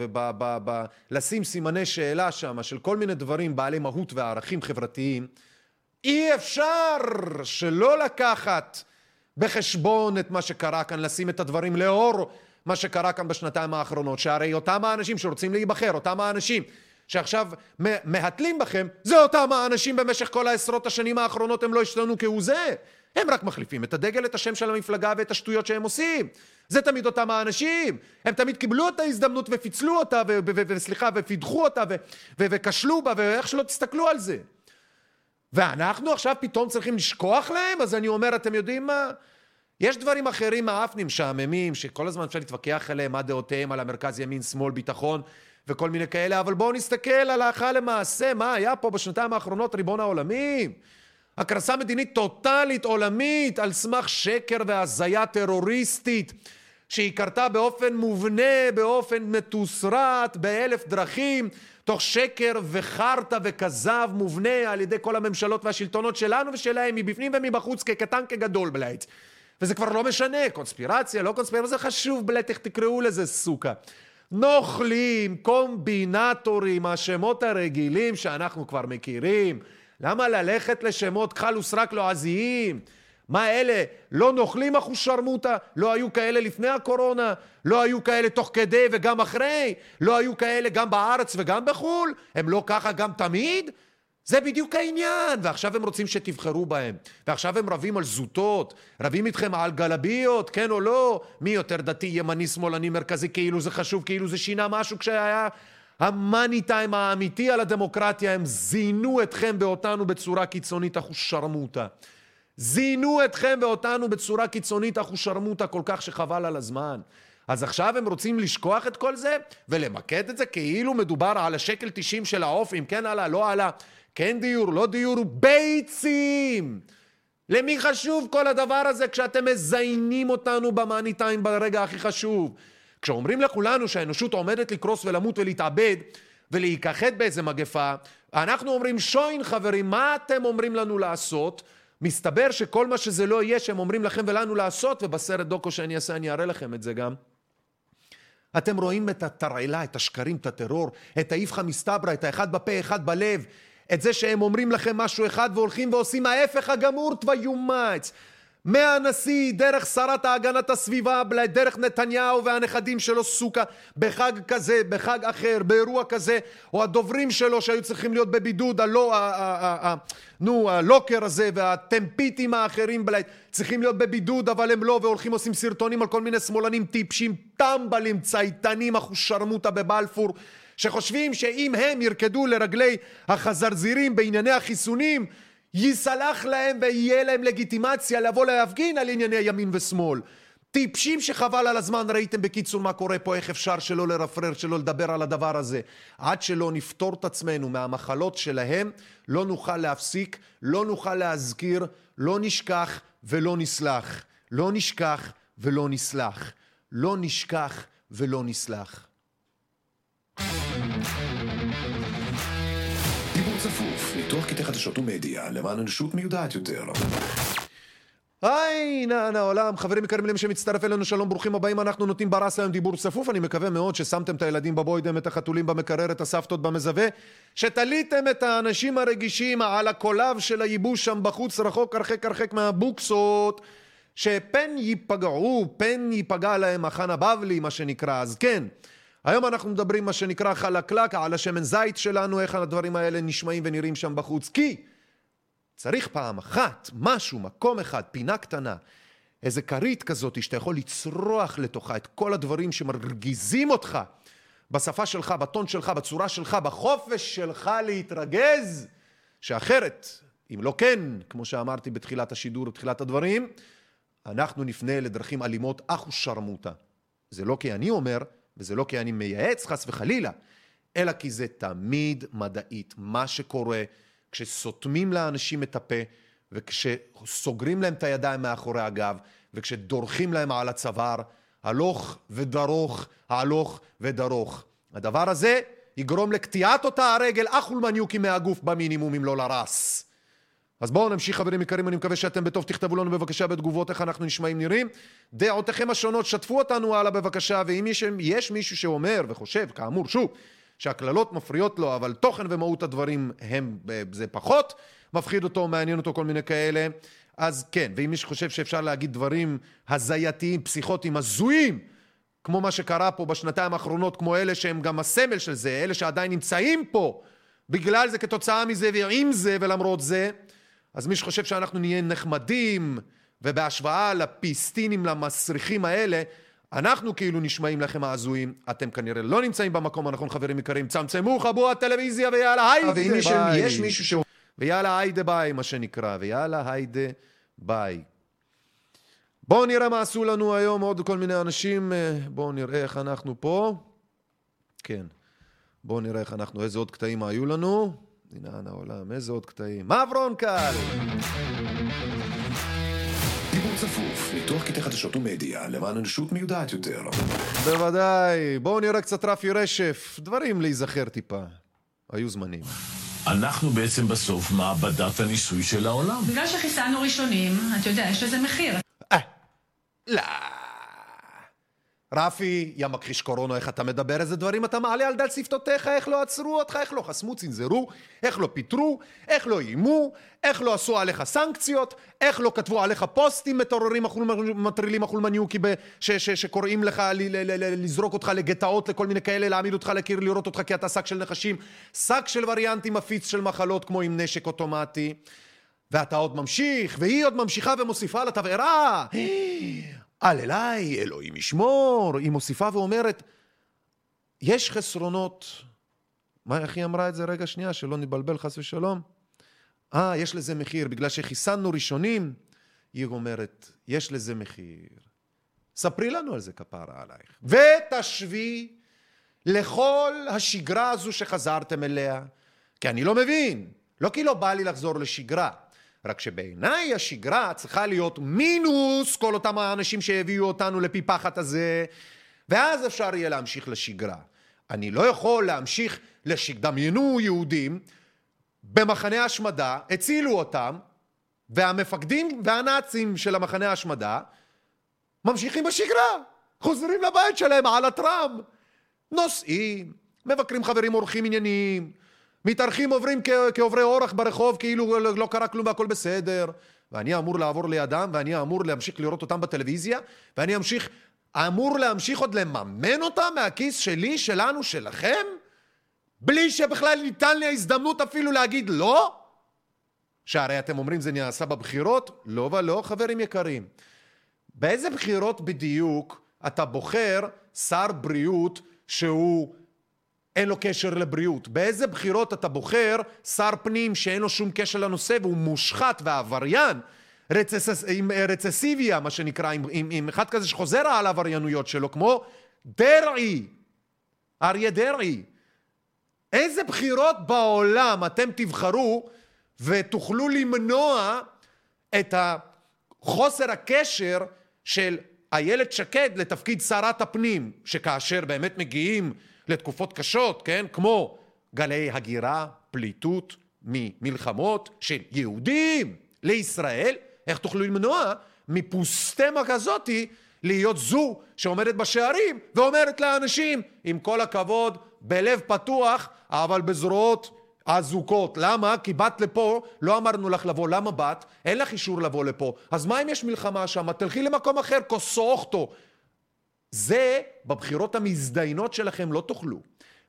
ולשים סימני שאלה שם של כל מיני דברים בעלי מהות וערכים חברתיים, אי אפשר שלא לקחת בחשבון את מה שקרה כאן, לשים את הדברים לאור מה שקרה כאן בשנתיים האחרונות, שהרי אותם האנשים שרוצים להיבחר, אותם האנשים שעכשיו מהתלים בכם, זה אותם האנשים במשך כל העשרות השנים האחרונות, הם לא השתנו כהוא זה. הם רק מחליפים את הדגל, את השם של המפלגה ואת השטויות שהם עושים. זה תמיד אותם האנשים. הם תמיד קיבלו את ההזדמנות ופיצלו אותה, וסליחה, ופידחו אותה, וכשלו בה, ואיך שלא תסתכלו על זה. ואנחנו עכשיו פתאום צריכים לשכוח להם? אז אני אומר, אתם יודעים מה? יש דברים אחרים מאפנים, משעממים, שכל הזמן אפשר להתווכח עליהם, מה דעותיהם על המרכז ימין, שמאל, ביטחון וכל מיני כאלה, אבל בואו נסתכל על ההלכה למעשה, מה היה פה בשנתיים האחרונות ריבון העולמים? הקרסה מדינית טוטאלית עולמית על סמך שקר והזיה טרוריסטית שהיא קרתה באופן מובנה, באופן מתוסרט, באלף דרכים, תוך שקר וחרטא וכזב מובנה על ידי כל הממשלות והשלטונות שלנו ושלהם, מבפנים ומבחוץ, כקטן כגדול בלייץ. וזה כבר לא משנה, קונספירציה, לא קונספירציה, זה חשוב בלית, איך תקראו לזה סוכה. נוכלים, קומבינטורים, השמות הרגילים שאנחנו כבר מכירים. למה ללכת לשמות כחל וסרק לועזיים? מה אלה, לא נוכלים אחושרמוטה? לא היו כאלה לפני הקורונה? לא היו כאלה תוך כדי וגם אחרי? לא היו כאלה גם בארץ וגם בחו"ל? הם לא ככה גם תמיד? זה בדיוק העניין, ועכשיו הם רוצים שתבחרו בהם. ועכשיו הם רבים על זוטות, רבים איתכם על גלביות, כן או לא, מי יותר דתי, ימני, שמאלני, מרכזי, כאילו זה חשוב, כאילו זה שינה משהו כשהיה המאני טיים האמיתי על הדמוקרטיה, הם זינו אתכם ואותנו בצורה קיצונית אחושרמוטה. זינו אתכם ואותנו בצורה קיצונית אחושרמוטה כל כך שחבל על הזמן. אז עכשיו הם רוצים לשכוח את כל זה ולמקד את זה כאילו מדובר על השקל 90 של העוף, אם כן עלה, לא עלה. כן דיור, לא דיור, ביצים! למי חשוב כל הדבר הזה כשאתם מזיינים אותנו במאני טיים ברגע הכי חשוב? כשאומרים לכולנו שהאנושות עומדת לקרוס ולמות ולהתאבד ולהיכחד באיזה מגפה, אנחנו אומרים שוין חברים, מה אתם אומרים לנו לעשות? מסתבר שכל מה שזה לא יהיה שהם אומרים לכם ולנו לעשות, ובסרט דוקו שאני אעשה אני אראה לכם את זה גם. אתם רואים את התרעלה, את השקרים, את הטרור, את האיפכא מסתברא, את האחד בפה, אחד בלב, את זה שהם אומרים לכם משהו אחד והולכים ועושים ההפך הגמור תביומץ. מהנשיא, דרך שרת ההגנת הסביבה, דרך נתניהו והנכדים שלו סוכה, בחג כזה, בחג אחר, באירוע כזה, או הדוברים שלו שהיו צריכים להיות בבידוד, הלא, ה, ה, ה, נו, הלוקר הזה והטמפיטים האחרים צריכים להיות בבידוד, אבל הם לא, והולכים עושים סרטונים על כל מיני שמאלנים טיפשים, טמבלים, צייתנים, אחושרמוטה בבלפור, שחושבים שאם הם ירקדו לרגלי החזרזירים בענייני החיסונים, ייסלח להם ויהיה להם לגיטימציה לבוא להפגין על ענייני ימין ושמאל. טיפשים שחבל על הזמן, ראיתם בקיצור מה קורה פה, איך אפשר שלא לרפרר, שלא לדבר על הדבר הזה. עד שלא נפתור את עצמנו מהמחלות שלהם, לא נוכל להפסיק, לא נוכל להזכיר, לא נשכח ולא נסלח. לא נשכח ולא נסלח. לא נשכח ולא נסלח. צפוף, ניתוח קטעי חדשות ומדיה, למען אנושות מיודעת יותר. היי, נען העולם, חברים יקרים למי שמצטרף אלינו, שלום, ברוכים הבאים, אנחנו נותנים ברס היום דיבור צפוף, אני מקווה מאוד ששמתם את הילדים בבוידם, את החתולים במקרר, את הסבתות במזווה, שתליתם את האנשים הרגישים על הקולב של הייבוש שם בחוץ, רחוק הרחק הרחק מהבוקסות, שפן ייפגעו, פן ייפגע להם החנה הבבלי, מה שנקרא, אז כן. היום אנחנו מדברים מה שנקרא חלקלק על השמן זית שלנו, איך הדברים האלה נשמעים ונראים שם בחוץ. כי צריך פעם אחת, משהו, מקום אחד, פינה קטנה, איזה כרית כזאת שאתה יכול לצרוח לתוכה את כל הדברים שמרגיזים אותך בשפה שלך, בטון שלך, בצורה שלך, בחופש שלך להתרגז, שאחרת, אם לא כן, כמו שאמרתי בתחילת השידור, בתחילת הדברים, אנחנו נפנה לדרכים אלימות אחו שרמוטה. זה לא כי אני אומר, וזה לא כי אני מייעץ חס וחלילה, אלא כי זה תמיד מדעית. מה שקורה כשסותמים לאנשים את הפה, וכשסוגרים להם את הידיים מאחורי הגב, וכשדורכים להם על הצוואר, הלוך ודרוך, הלוך ודרוך. הדבר הזה יגרום לקטיעת אותה הרגל אך ולמניוקים מהגוף במינימום, אם לא לרס. אז בואו נמשיך חברים יקרים, אני מקווה שאתם בטוב, תכתבו לנו בבקשה בתגובות איך אנחנו נשמעים נראים. דעותיכם השונות, שתפו אותנו הלאה בבקשה, ואם יש, יש מישהו שאומר וחושב, כאמור, שוב, שהקללות מפריעות לו, אבל תוכן ומהות הדברים הם, זה פחות, מפחיד אותו, מעניין אותו כל מיני כאלה, אז כן, ואם מישהו חושב שאפשר להגיד דברים הזייתיים, פסיכוטיים, הזויים, כמו מה שקרה פה בשנתיים האחרונות, כמו אלה שהם גם הסמל של זה, אלה שעדיין נמצאים פה, בגלל זה, כתוצאה מזה ועם זה ולמרות זה, אז מי שחושב שאנחנו נהיה נחמדים, ובהשוואה לפלסטינים, למסריחים האלה, אנחנו כאילו נשמעים לכם ההזויים, אתם כנראה לא נמצאים במקום הנכון, חברים יקרים. צמצמו חלון הטלוויזיה ויאללה היידה ביי. יש מישהו ש... ויאללה היידה ביי, מה שנקרא, ויאללה היידה ביי. בואו נראה מה עשו לנו היום עוד כל מיני אנשים, בואו נראה איך אנחנו פה. כן, בואו נראה איך אנחנו, איזה עוד קטעים היו לנו. מנהן העולם, איזה עוד קטעים. מברון קל! דיבור צפוף, ניתוח קטעי חדשות ומדיה, למען אנושות מיודעת יותר. בוודאי. בואו נראה קצת רפי רשף. דברים להיזכר טיפה. היו זמנים. אנחנו בעצם בסוף מעבדת הניסוי של העולם. בגלל שחיסלנו ראשונים, אתה יודע, יש לזה מחיר. אה, לא. רפי, יא מכחיש קורונה, איך אתה מדבר? איזה דברים אתה מעלה על דל שפתותיך? איך לא עצרו אותך? איך לא חסמו, צנזרו? איך לא פיטרו? איך לא איימו? איך לא עשו עליך סנקציות? איך לא כתבו עליך פוסטים מטוררים, מטרילים החולמניוקי שקוראים לך לזרוק אותך לגטאות לכל מיני כאלה, להעמיד אותך לקיר, לראות אותך כי אתה שק של נחשים, שק של וריאנטים מפיץ של מחלות כמו עם נשק אוטומטי. ואתה עוד ממשיך, והיא עוד ממשיכה ומוסיפה לתבערה. אל אליי, אלוהים ישמור. היא מוסיפה ואומרת, יש חסרונות. מה, איך היא אמרה את זה? רגע שנייה, שלא נבלבל חס ושלום. אה, יש לזה מחיר. בגלל שחיסנו ראשונים, היא אומרת, יש לזה מחיר. ספרי לנו על זה כפרה עלייך. ותשווי לכל השגרה הזו שחזרתם אליה. כי אני לא מבין. לא כי לא בא לי לחזור לשגרה. רק שבעיניי השגרה צריכה להיות מינוס כל אותם האנשים שהביאו אותנו לפי פחת הזה, ואז אפשר יהיה להמשיך לשגרה. אני לא יכול להמשיך לשגרה. דמיינו יהודים במחנה השמדה, הצילו אותם, והמפקדים והנאצים של המחנה ההשמדה ממשיכים בשגרה, חוזרים לבית שלהם על הטראם, נוסעים, מבקרים חברים אורחים ענייניים, מתארחים עוברים כעוברי אורח ברחוב כאילו לא קרה כלום והכל בסדר ואני אמור לעבור לידם ואני אמור להמשיך לראות אותם בטלוויזיה ואני אמשיך, אמור להמשיך עוד לממן אותם מהכיס שלי, שלנו, שלכם? בלי שבכלל ניתן לי ההזדמנות אפילו להגיד לא? שהרי אתם אומרים זה נעשה בבחירות? לא ולא, חברים יקרים. באיזה בחירות בדיוק אתה בוחר שר בריאות שהוא אין לו קשר לבריאות? באיזה בחירות אתה בוחר שר פנים שאין לו שום קשר לנושא והוא מושחת ועבריין רצס, עם רצסיביה, מה שנקרא, עם, עם, עם אחד כזה שחוזר על העבריינויות שלו, כמו דרעי, אריה דרעי. איזה בחירות בעולם אתם תבחרו ותוכלו למנוע את חוסר הקשר של איילת שקד לתפקיד שרת הפנים, שכאשר באמת מגיעים לתקופות קשות, כן, כמו גלי הגירה, פליטות ממלחמות של יהודים לישראל, איך תוכלו למנוע מפוסטמה כזאתי להיות זו שעומדת בשערים ואומרת לאנשים, עם כל הכבוד, בלב פתוח, אבל בזרועות אזוקות. למה? כי באת לפה, לא אמרנו לך לבוא. למה באת? אין לך אישור לבוא לפה. אז מה אם יש מלחמה שם? תלכי למקום אחר, כוסוכתו. זה בבחירות המזדיינות שלכם לא תוכלו.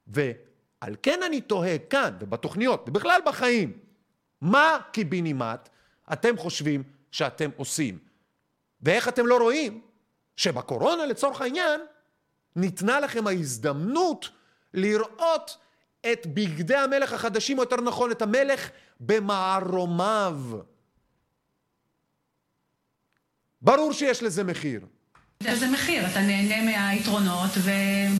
ועל כן אני תוהה כאן ובתוכניות ובכלל בחיים, מה קיבינימט אתם חושבים שאתם עושים? ואיך אתם לא רואים שבקורונה לצורך העניין ניתנה לכם ההזדמנות לראות את בגדי המלך החדשים, או יותר נכון את המלך במערומיו. ברור שיש לזה מחיר. איזה מחיר, אתה נהנה מהיתרונות ו...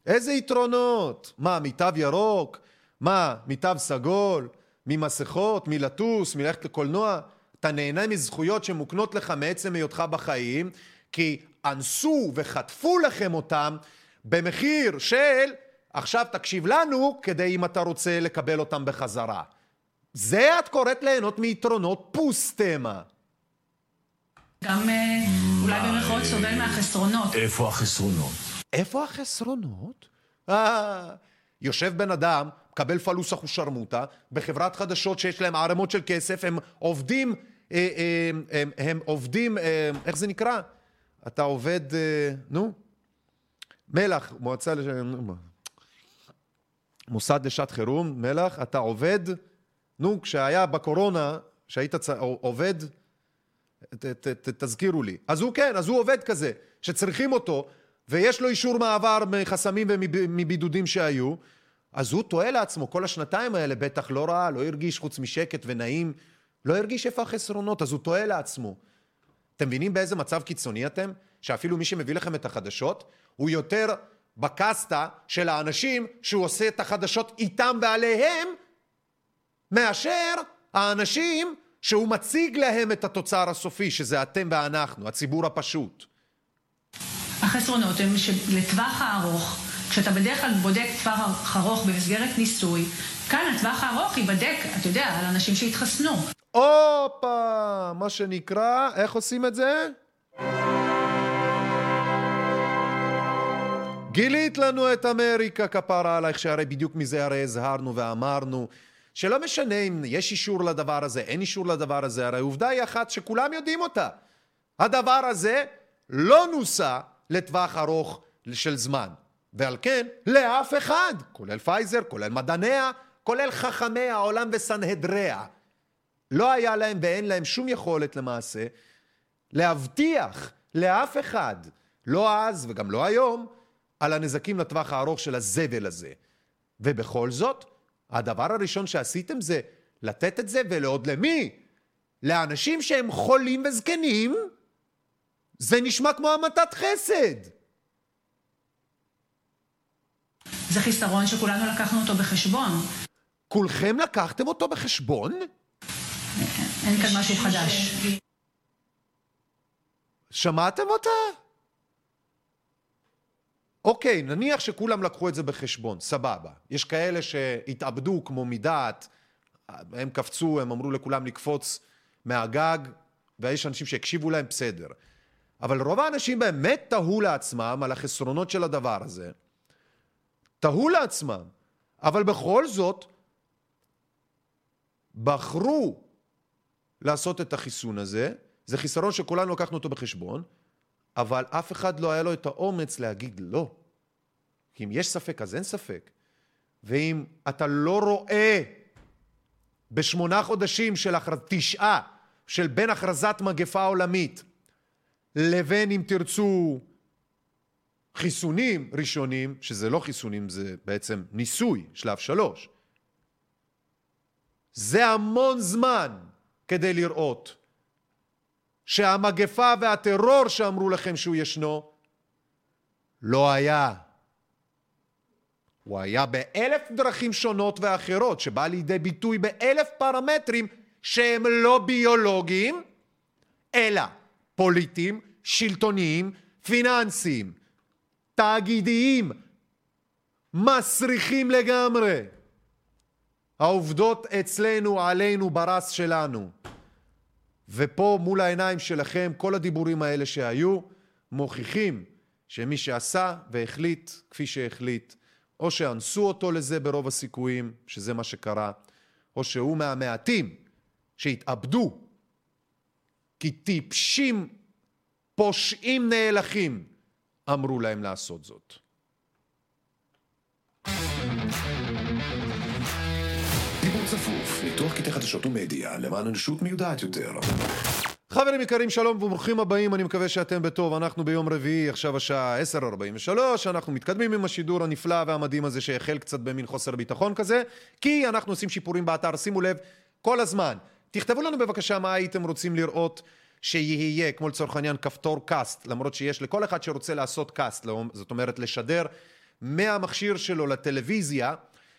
איזה יתרונות? מה, מתו ירוק? מה, מתו סגול? ממסכות? מלטוס? מלכת לקולנוע? אתה נהנה מזכויות שמוקנות לך מעצם היותך בחיים, כי אנסו וחטפו לכם אותם במחיר של עכשיו תקשיב לנו כדי אם אתה רוצה לקבל אותם בחזרה. זה את קוראת ליהנות מיתרונות פוסטמה. גם אה, אולי במרכאות סובל מהחסרונות. איפה החסרונות? איפה החסרונות? אה, יושב בן אדם, מקבל פלוס אחושרמוטה, בחברת חדשות שיש להם ערימות של כסף, הם עובדים, אה, אה, הם, הם עובדים, אה, איך זה נקרא? אתה עובד, אה, נו, מלח, מועצה, לש... מוסד לשעת חירום, מלח, אתה עובד, נו, כשהיה בקורונה, שהיית צ... עובד, ת, ת, ת, תזכירו לי. אז הוא כן, אז הוא עובד כזה, שצריכים אותו, ויש לו אישור מעבר מחסמים ומבידודים שהיו, אז הוא תוהה לעצמו, כל השנתיים האלה בטח לא ראה, לא הרגיש חוץ משקט ונעים, לא הרגיש איפה החסרונות, אז הוא תוהה לעצמו. אתם מבינים באיזה מצב קיצוני אתם? שאפילו מי שמביא לכם את החדשות, הוא יותר בקסטה של האנשים שהוא עושה את החדשות איתם ועליהם, מאשר האנשים שהוא מציג להם את התוצר הסופי, שזה אתם ואנחנו, הציבור הפשוט. החסרונות הם שלטווח הארוך, כשאתה בדרך כלל בודק טווח ארוך במסגרת ניסוי, כאן הטווח הארוך ייבדק, אתה יודע, על אנשים שהתחסנו. הופה, מה שנקרא, איך עושים את זה? גילית לנו את אמריקה כפרה עלייך, שהרי בדיוק מזה הרי הזהרנו ואמרנו שלא משנה אם יש אישור לדבר הזה, אין אישור לדבר הזה, הרי העובדה היא אחת שכולם יודעים אותה. הדבר הזה לא נוסע לטווח ארוך של זמן, ועל כן לאף אחד, כולל פייזר, כולל מדעניה, כולל חכמי העולם וסנהדריה, לא היה להם ואין להם שום יכולת למעשה להבטיח לאף אחד, לא אז וגם לא היום, על הנזקים לטווח הארוך של הזבל הזה. ובכל זאת, הדבר הראשון שעשיתם זה לתת את זה, ולעוד למי? לאנשים שהם חולים וזקנים, זה נשמע כמו המתת חסד. זה חיסרון שכולנו לקחנו אותו בחשבון. כולכם לקחתם אותו בחשבון? אין כאן משהו חדש. שמעתם אותה? אוקיי, נניח שכולם לקחו את זה בחשבון, סבבה. יש כאלה שהתאבדו כמו מדעת, הם קפצו, הם אמרו לכולם לקפוץ מהגג, ויש אנשים שהקשיבו להם, בסדר. אבל רוב האנשים באמת תהו לעצמם על החסרונות של הדבר הזה. תהו לעצמם. אבל בכל זאת, בחרו לעשות את החיסון הזה. זה חיסרון שכולנו לקחנו אותו בחשבון, אבל אף אחד לא היה לו את האומץ להגיד לא. כי אם יש ספק, אז אין ספק. ואם אתה לא רואה בשמונה חודשים של הכרז... תשעה, של בין הכרזת מגפה עולמית לבין, אם תרצו, חיסונים ראשונים, שזה לא חיסונים, זה בעצם ניסוי, שלב שלוש. זה המון זמן כדי לראות שהמגפה והטרור שאמרו לכם שהוא ישנו, לא היה. הוא היה באלף דרכים שונות ואחרות, שבא לידי ביטוי באלף פרמטרים שהם לא ביולוגיים, אלא פוליטיים, שלטוניים, פיננסיים, תאגידיים, מסריחים לגמרי. העובדות אצלנו, עלינו, ברס שלנו. ופה מול העיניים שלכם, כל הדיבורים האלה שהיו, מוכיחים שמי שעשה והחליט כפי שהחליט, או שאנסו אותו לזה ברוב הסיכויים, שזה מה שקרה, או שהוא מהמעטים שהתאבדו, כי טיפשים, פושעים נאלחים, אמרו להם לעשות זאת. צפוף, ניתוח קטעי חדשות ומדיה למען אנושות מיודעת יותר. חברים יקרים, שלום וברוכים הבאים, אני מקווה שאתם בטוב. אנחנו ביום רביעי, עכשיו השעה 10:43, אנחנו מתקדמים עם השידור הנפלא והמדהים הזה שהחל קצת במין חוסר ביטחון כזה, כי אנחנו עושים שיפורים באתר, שימו לב, כל הזמן. תכתבו לנו בבקשה מה הייתם רוצים לראות שיהיה, כמו לצורך העניין כפתור cast, למרות שיש לכל אחד שרוצה לעשות cast, זאת אומרת לשדר מהמכשיר שלו לטלוויזיה,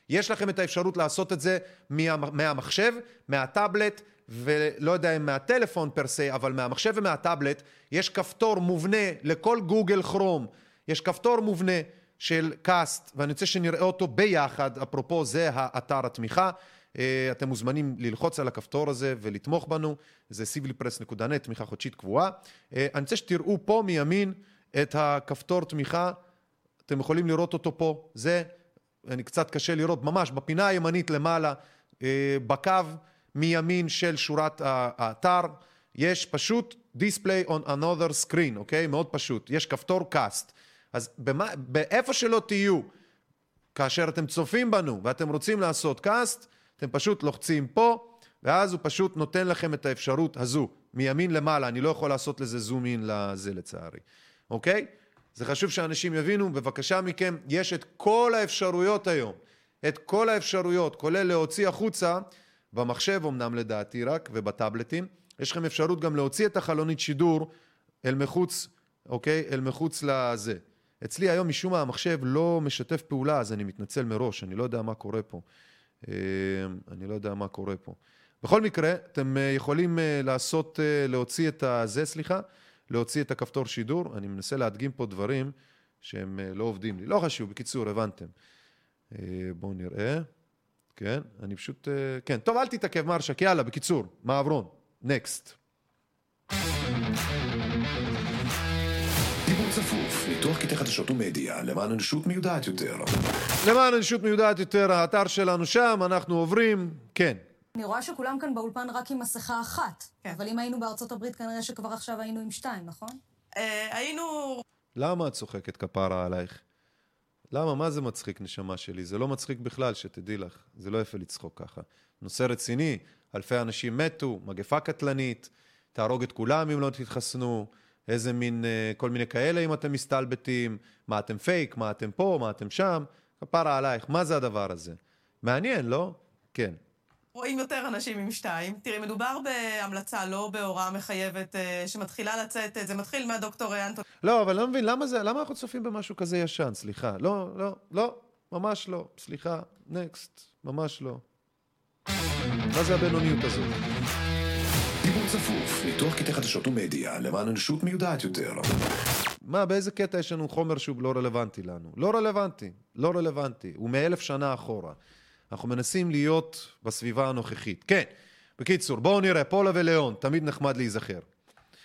יש לכם את האפשרות לעשות את זה מה, מהמחשב, מהטאבלט, ולא יודע אם מהטלפון פר סה, אבל מהמחשב ומהטאבלט, יש כפתור מובנה לכל גוגל כרום, יש כפתור מובנה של קאסט, ואני רוצה שנראה אותו ביחד, אפרופו זה האתר התמיכה. אה, אתם מוזמנים ללחוץ על הכפתור הזה ולתמוך בנו, זה civilpress.net, תמיכה חודשית קבועה. אה, אני רוצה שתראו פה מימין את הכפתור תמיכה, אתם יכולים לראות אותו פה, זה, אני קצת קשה לראות, ממש בפינה הימנית למעלה, אה, בקו מימין של שורת האתר, יש פשוט display on another screen, אוקיי? מאוד פשוט, יש כפתור cast. אז במה, באיפה שלא תהיו, כאשר אתם צופים בנו ואתם רוצים לעשות cast, אתם פשוט לוחצים פה, ואז הוא פשוט נותן לכם את האפשרות הזו, מימין למעלה, אני לא יכול לעשות לזה זום אין לזה לצערי, אוקיי? זה חשוב שאנשים יבינו, בבקשה מכם, יש את כל האפשרויות היום, את כל האפשרויות, כולל להוציא החוצה, במחשב אמנם לדעתי רק, ובטאבלטים, יש לכם אפשרות גם להוציא את החלונית שידור אל מחוץ, אוקיי? אל מחוץ לזה. אצלי היום משום מה המחשב לא משתף פעולה, אז אני מתנצל מראש, אני לא יודע מה קורה פה. אה, אני לא יודע מה קורה פה. בכל מקרה, אתם אה, יכולים אה, לעשות, להוציא את הזה, סליחה, להוציא את הכפתור שידור. אני מנסה להדגים פה דברים שהם לא עובדים לי. לא חשוב, בקיצור, הבנתם. בואו נראה. כן, אני פשוט... כן, טוב, אל תתעכב, מרשק, יאללה, בקיצור, מעברון. נקסט. צפוף, ניתוח קטעי חדשות ומדיה למען אנושות מיודעת יותר. למען אנושות מיודעת יותר, האתר שלנו שם, אנחנו עוברים, כן. אני רואה שכולם כאן באולפן רק עם מסכה אחת. כן. אבל אם היינו בארצות הברית, כנראה שכבר עכשיו היינו עם שתיים, נכון? אה, היינו... למה את צוחקת כפרה עלייך? למה? מה זה מצחיק, נשמה שלי? זה לא מצחיק בכלל, שתדעי לך. זה לא יפה לצחוק ככה. נושא רציני, אלפי אנשים מתו, מגפה קטלנית, תהרוג את כולם אם לא תתחסנו, איזה מין, אה, כל מיני כאלה אם אתם מסתלבטים, מה אתם פייק, מה אתם פה, מה אתם שם, כפרה עלייך, מה זה הדבר הזה? מעניין, לא? כן. רואים יותר אנשים עם שתיים. תראי, מדובר בהמלצה, לא בהוראה מחייבת אה, שמתחילה לצאת, זה מתחיל מהדוקטור אנטון. לא, אבל אני לא מבין, למה זה, למה אנחנו צופים במשהו כזה ישן? סליחה. לא, לא, לא, ממש לא. סליחה, נקסט, ממש לא. מה זה הבינוניות הזאת? דיבור צפוף, ניתוח קטעי חדשות ומדיה למען אנושות מיודעת יותר. מה, באיזה קטע יש לנו חומר שהוא לא רלוונטי לנו? לא רלוונטי, לא רלוונטי. הוא מאלף שנה אחורה. אנחנו מנסים להיות בסביבה הנוכחית. כן, בקיצור, בואו נראה, פולה וליאון, תמיד נחמד להיזכר.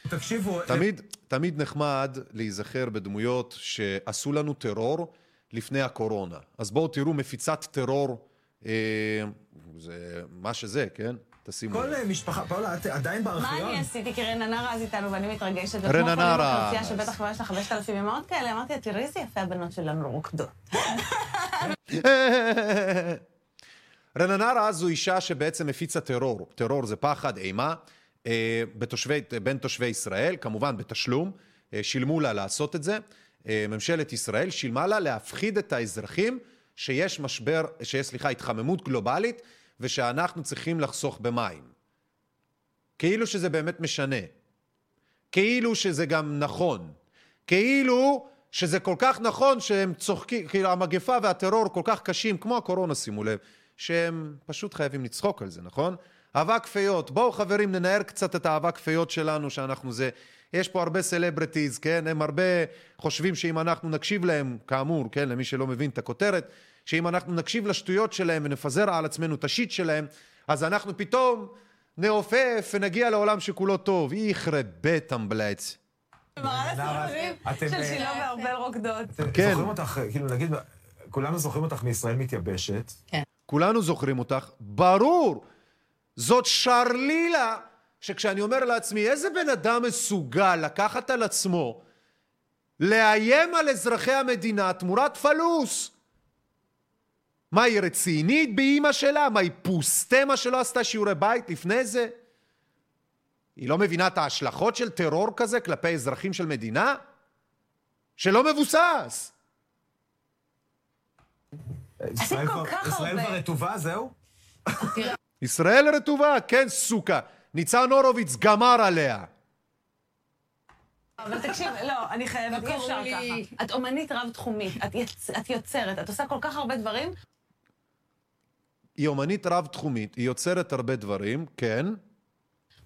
תקשיבו... תמיד, תמיד נחמד להיזכר בדמויות שעשו לנו טרור לפני הקורונה. אז בואו תראו מפיצת טרור, אה, זה מה שזה, כן? תשימו כל. אה, משפחה, פאולה, את עדיין מה בארכיון? אני עשיתי? כי רננה רז איתנו ואני מתרגשת. רננה רז. וכמו שבטח כבר יש לה 5,000 אמהות כאלה, אמרתי לה, תראי איזה יפה הבנות שלנו רוקדות. רננה רז זו אישה שבעצם הפיצה טרור. טרור זה פחד, אימה, אה, בתושבי, בין תושבי ישראל, כמובן בתשלום. אה, שילמו לה לעשות את זה. אה, ממשלת ישראל שילמה לה להפחיד את האזרחים שיש משבר, שיש, סליחה, התחממות גלובלית ושאנחנו צריכים לחסוך במים. כאילו שזה באמת משנה. כאילו שזה גם נכון. כאילו שזה כל כך נכון שהם צוחקים, כאילו המגפה והטרור כל כך קשים, כמו הקורונה, שימו לב, שהם פשוט חייבים לצחוק על זה, נכון? אהבה כפיות. בואו חברים, ננער קצת את האהבה כפיות שלנו, שאנחנו זה... יש פה הרבה סלבריטיז, כן? הם הרבה חושבים שאם אנחנו נקשיב להם, כאמור, כן? למי שלא מבין את הכותרת, שאם אנחנו נקשיב לשטויות שלהם ונפזר על עצמנו את השיט שלהם, אז אנחנו פתאום נעופף ונגיע לעולם שכולו טוב. יכרה בית אמבלץ. מראה לסיפורים אתם, של אה, שילה וארבל רוקדות. כן. זוכרים אותך, כאילו נגיד, כולנו זוכרים אותך מישראל מתייבשת. כולנו זוכרים אותך, ברור. זאת שרלילה, שכשאני אומר לעצמי, איזה בן אדם מסוגל לקחת על עצמו לאיים על אזרחי המדינה תמורת פלוס? מה, היא רצינית באימא שלה? מה, היא פוסטמה שלא עשתה שיעורי בית לפני זה? היא לא מבינה את ההשלכות של טרור כזה כלפי אזרחים של מדינה? שלא מבוסס. ישראל כל כבר- כך ישראל. כבר רטובה, זהו? ישראל רטובה, כן סוכה. ניצן הורוביץ גמר עליה. אבל תקשיב, לא, אני חייבת, אי אפשר ככה. את אומנית רב-תחומית, את יצ- את יוצרת, את עושה כל כך הרבה דברים. היא אומנית רב-תחומית, היא יוצרת הרבה דברים, כן.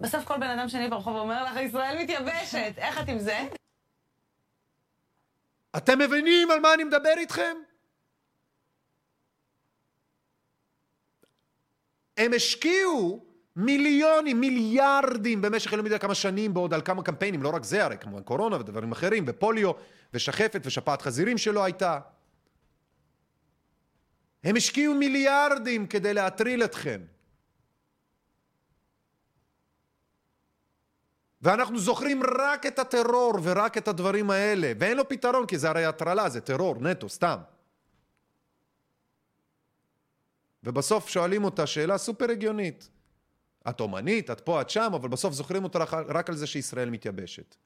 בסוף כל בן אדם שני ברחוב אומר לך, ישראל מתייבשת. איך את עם זה? אתם מבינים על מה אני מדבר איתכם? הם השקיעו מיליונים, מיליארדים במשך אני לא כמה שנים בעוד על כמה קמפיינים, לא רק זה הרי, כמובן קורונה ודברים אחרים, ופוליו, ושחפת, ושפעת חזירים שלא הייתה. הם השקיעו מיליארדים כדי להטריל אתכם. ואנחנו זוכרים רק את הטרור ורק את הדברים האלה, ואין לו פתרון, כי זה הרי הטרלה, זה טרור, נטו, סתם. ובסוף שואלים אותה שאלה סופר הגיונית. את אומנית, את פה, את שם, אבל בסוף זוכרים אותה רק, על זה שישראל מתייבשת.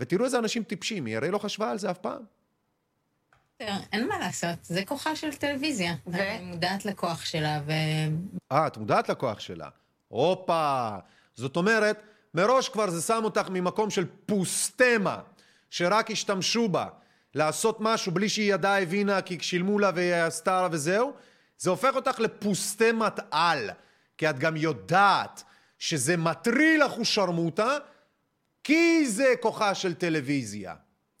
ותראו איזה אנשים טיפשים, היא הרי לא חשבה על זה אף פעם. אין מה לעשות, זה כוחה של טלוויזיה. אני מודעת לכוח שלה, ו... אה, את מודעת לכוח שלה. הופה. זאת אומרת, מראש כבר זה שם אותך ממקום של פוסטמה, שרק השתמשו בה לעשות משהו בלי שהיא ידעה, הבינה, כי שילמו לה והיא עשתה וזהו. זה הופך אותך לפוסטמת על, כי את גם יודעת שזה מטריל אחושרמוטה, כי זה כוחה של טלוויזיה.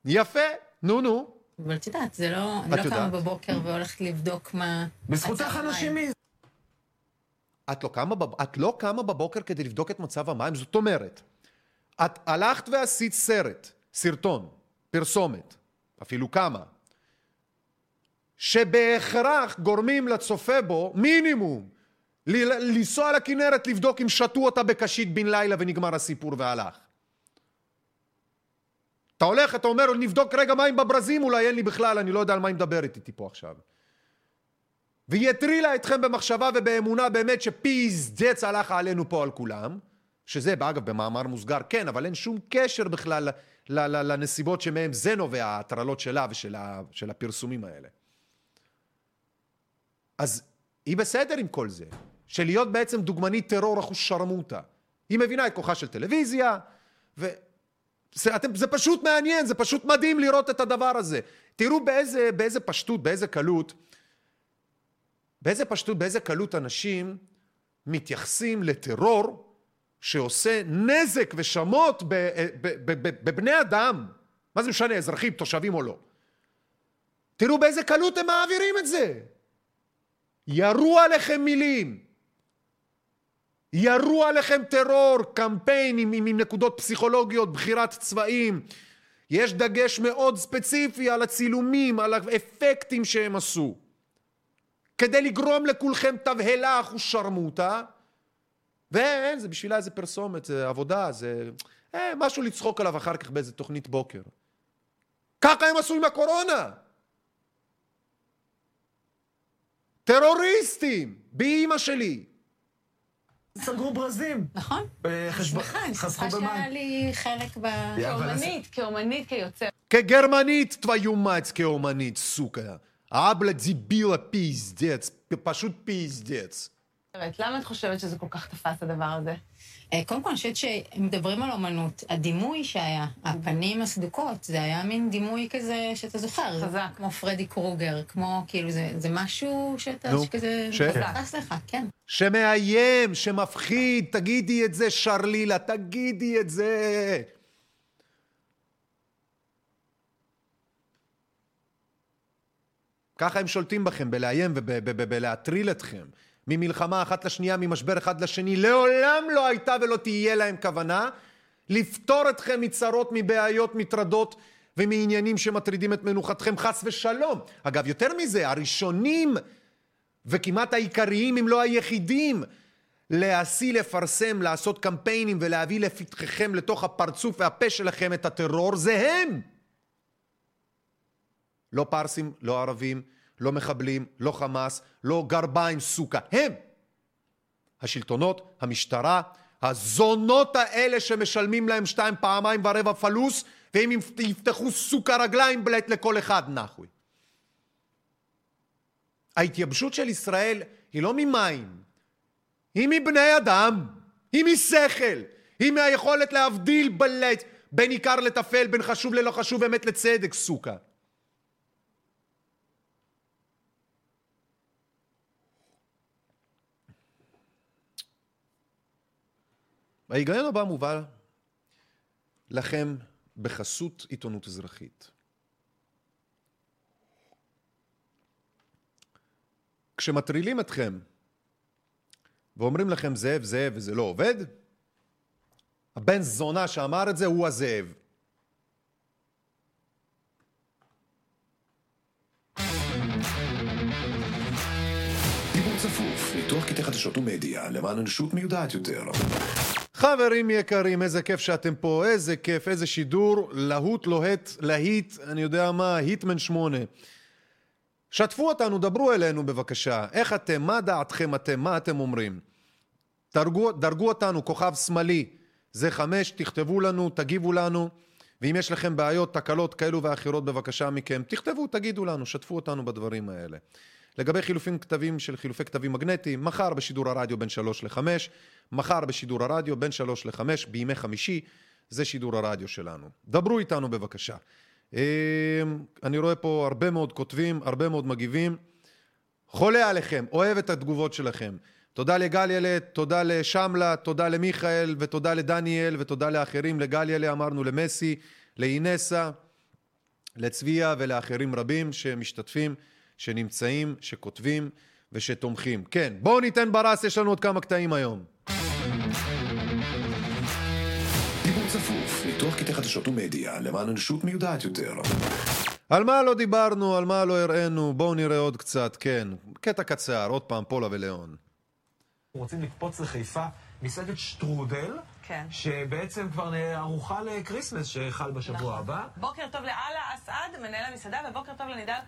יפה, נו נו. אבל את יודעת, זה לא... אני את לא קמה. בבוקר והולכת לבדוק מה... בזכותך אנשים המים. מ... את לא, קמה בב... את לא קמה בבוקר כדי לבדוק את מצב המים? זאת אומרת, את הלכת ועשית סרט, סרטון, פרסומת, אפילו כמה, שבהכרח גורמים לצופה בו מינימום לנסוע לכנרת לבדוק אם שתו אותה בקשית בן לילה ונגמר הסיפור והלך. אתה הולך, אתה אומר, נבדוק רגע מים בברזים, אולי אין לי בכלל, אני לא יודע על מה היא מדברת איתי פה עכשיו. והיא הטרילה אתכם במחשבה ובאמונה באמת שפיזדץ הלך עלינו פה על כולם, שזה, אגב, במאמר מוסגר, כן, אבל אין שום קשר בכלל לנסיבות שמהם זה נובע, ההטרלות שלה ושל הפרסומים האלה. אז היא בסדר עם כל זה, של להיות בעצם דוגמנית טרור אחוז שרמוטה. היא מבינה את כוחה של טלוויזיה, ו... זה, אתם, זה פשוט מעניין, זה פשוט מדהים לראות את הדבר הזה. תראו באיזה, באיזה פשטות, באיזה קלות, באיזה פשטות, באיזה קלות אנשים מתייחסים לטרור שעושה נזק ושמות בבני אדם. מה זה משנה, אזרחים, תושבים או לא? תראו באיזה קלות הם מעבירים את זה. ירו עליכם מילים. ירו עליכם טרור, קמפיינים עם, עם נקודות פסיכולוגיות, בחירת צבעים. יש דגש מאוד ספציפי על הצילומים, על האפקטים שהם עשו. כדי לגרום לכולכם תבהלה, אחו שרמוטה. ואין, זה בשבילה איזה פרסומת, זה עבודה, זה אה, משהו לצחוק עליו אחר כך באיזה תוכנית בוקר. ככה הם עשו עם הקורונה. טרוריסטים, באימא שלי. סגרו ברזים. נכון. חסכו במים. שהיה לי חלק באומנית, כאומנית, כיוצר. כגרמנית, твою мать, כאומנית, סוכה. אבלה דיבילה פיזדץ, פשוט פיזדץ. למה את חושבת שזה כל כך תפס הדבר הזה? אה, קודם כל, אני חושבת שמדברים על אומנות. הדימוי שהיה, הפנים הסדוקות, זה היה מין דימוי כזה שאתה זוכר. חזק. כמו פרדי קרוגר, כמו, כאילו, זה, זה משהו שאתה, נו, שכזה... ש- נכנס לך, כן. שמאיים, שמפחיד, תגידי את זה, שרלילה, תגידי את זה. ככה הם שולטים בכם, בלאיים ובלהטריל אתכם. ממלחמה אחת לשנייה, ממשבר אחד לשני. לעולם לא הייתה ולא תהיה להם כוונה לפטור אתכם מצרות, מבעיות, מטרדות ומעניינים שמטרידים את מנוחתכם, חס ושלום. אגב, יותר מזה, הראשונים וכמעט העיקריים, אם לא היחידים, להשיא, לפרסם, לעשות קמפיינים ולהביא לפתחכם, לתוך הפרצוף והפה שלכם את הטרור, זה הם. לא פרסים, לא ערבים, לא מחבלים, לא חמאס, לא גרביים סוכה, הם. השלטונות, המשטרה, הזונות האלה שמשלמים להם שתיים פעמיים ורבע פלוס, והם יפתחו סוכה רגליים בלט לכל אחד נחוי. ההתייבשות של ישראל היא לא ממים, היא מבני אדם, היא משכל, היא מהיכולת להבדיל בלט בין עיקר לטפל, בין חשוב ללא חשוב, אמת לצדק, סוכה. ההיגיון הבא מובא לכם בחסות עיתונות אזרחית. כשמטרילים אתכם ואומרים לכם זאב זאב וזה לא עובד, הבן זונה שאמר את זה הוא הזאב. דיבור צפוף, ניתוח קטעי חדשות ומדיה למען אנושות מיודעת יותר. חברים יקרים, איזה כיף שאתם פה, איזה כיף, איזה שידור, להוט, לוהט, להיט, אני יודע מה, היטמן שמונה. שתפו אותנו, דברו אלינו בבקשה. איך אתם, מה דעתכם אתם, מה אתם אומרים? דרגו, דרגו אותנו, כוכב שמאלי, זה חמש, תכתבו לנו, תגיבו לנו, ואם יש לכם בעיות, תקלות כאלו ואחרות, בבקשה מכם, תכתבו, תגידו לנו, שתפו אותנו בדברים האלה. לגבי חילופים כתבים של חילופי כתבים מגנטיים, מחר בשידור הרדיו בין 3 ל-5, מחר בשידור הרדיו בין 3 ל-5, בימי חמישי, זה שידור הרדיו שלנו. דברו איתנו בבקשה. אני רואה פה הרבה מאוד כותבים, הרבה מאוד מגיבים. חולה עליכם, אוהב את התגובות שלכם. תודה לגליילה, תודה לשמלה, תודה למיכאל, ותודה לדניאל, ותודה לאחרים, לגליילה אמרנו, למסי, לאינסה, לצביה ולאחרים רבים שמשתתפים, שנמצאים, שכותבים ושתומכים. כן, בואו ניתן ברס, יש לנו עוד כמה קטעים היום. דיבור צפוף, ניתוח קטעי חדשות ומדיה למען אנושות מיודעת יותר. על מה לא דיברנו, על מה לא הראינו, בואו נראה עוד קצת, כן. קטע קצר, עוד פעם, פולה ולאון. רוצים לקפוץ לחיפה, מסעדת שטרודל, כן. שבעצם כבר ערוכה לקריסמס שחל בשבוע נכון. הבא. בוקר טוב לאללה אסעד, מנהל המסעדה, ובוקר טוב לנידל.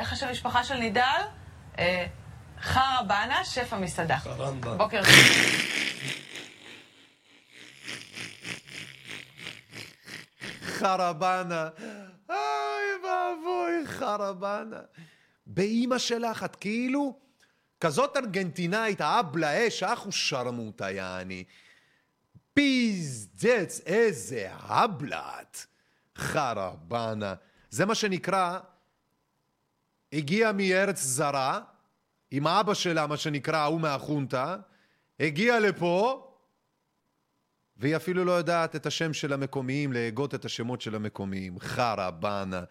איך השם המשפחה של נידל? אה, חרא בנה, שף המסעדה. חרמבה. בוקר טוב. חרבנה. אוי ואבוי, חרבנה. באימא שלך, את כאילו כזאת ארגנטינאית, האבלה אש, אחו שרמוטה, יעני. פיזדץ, איזה הבלת. חרבנה. זה מה שנקרא, הגיעה מארץ זרה, עם אבא שלה, מה שנקרא, ההוא מהחונטה, הגיעה לפה, והיא אפילו לא יודעת את השם של המקומיים, להגות את השמות של המקומיים. חרבנה.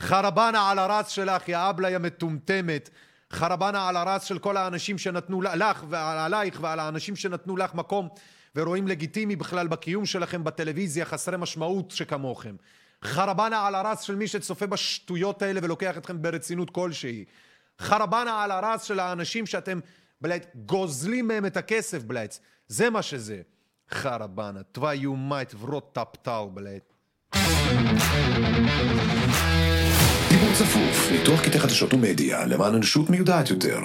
חרבנה על הרס שלך, יא אבלה, יא מטומטמת. חרבנה על הרס של כל האנשים שנתנו לך ועלייך ועל האנשים שנתנו לך מקום ורואים לגיטימי בכלל בקיום שלכם בטלוויזיה חסרי משמעות שכמוכם. חרבנה על הרס של מי שצופה בשטויות האלה ולוקח אתכם ברצינות כלשהי. חרבנה על הרס של האנשים שאתם בלייט גוזלים מהם את הכסף בלייט. זה מה שזה. חרבנה, твою мать, в рот топтал, блядь. דיבור צפוף, ניתוח קטעי חדשות ומדיה למען אנושות מיודעת יותר.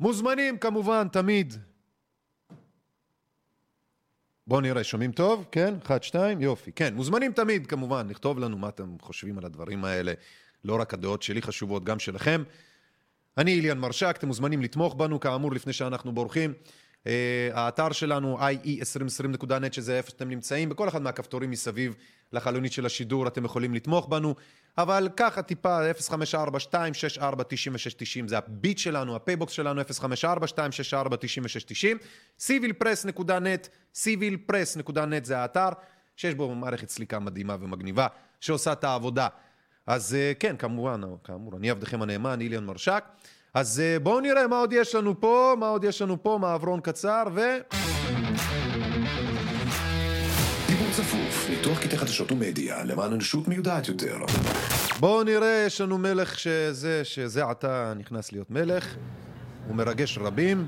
מוזמנים כמובן, תמיד. בואו נראה, שומעים טוב? כן? אחד, שתיים, יופי. כן, מוזמנים תמיד כמובן, לכתוב לנו מה אתם חושבים על הדברים האלה. לא רק הדעות שלי חשובות, גם שלכם. אני איליאן מרשק, אתם מוזמנים לתמוך בנו, כאמור, לפני שאנחנו בורחים. Uh, האתר שלנו, ie2020.net, שזה איפה שאתם נמצאים, בכל אחד מהכפתורים מסביב לחלונית של השידור אתם יכולים לתמוך בנו, אבל ככה טיפה, 054-264-9690, זה הביט שלנו, הפייבוקס שלנו, 054-264-9690, civilpress.net, civilpress.net זה האתר, שיש בו מערכת סליקה מדהימה ומגניבה, שעושה את העבודה. אז uh, כן, כמובן, כאמור, אני עבדכם הנאמן, איליאן מרשק. אז uh, בואו נראה מה עוד יש לנו פה, מה עוד יש לנו פה, מעברון קצר, ו... דיבור צפוף, ניתוח קטעי חדשות ומדיה למען אנושות מיודעת יותר. בואו נראה, יש לנו מלך שזה, שזה עתה נכנס להיות מלך, הוא מרגש רבים,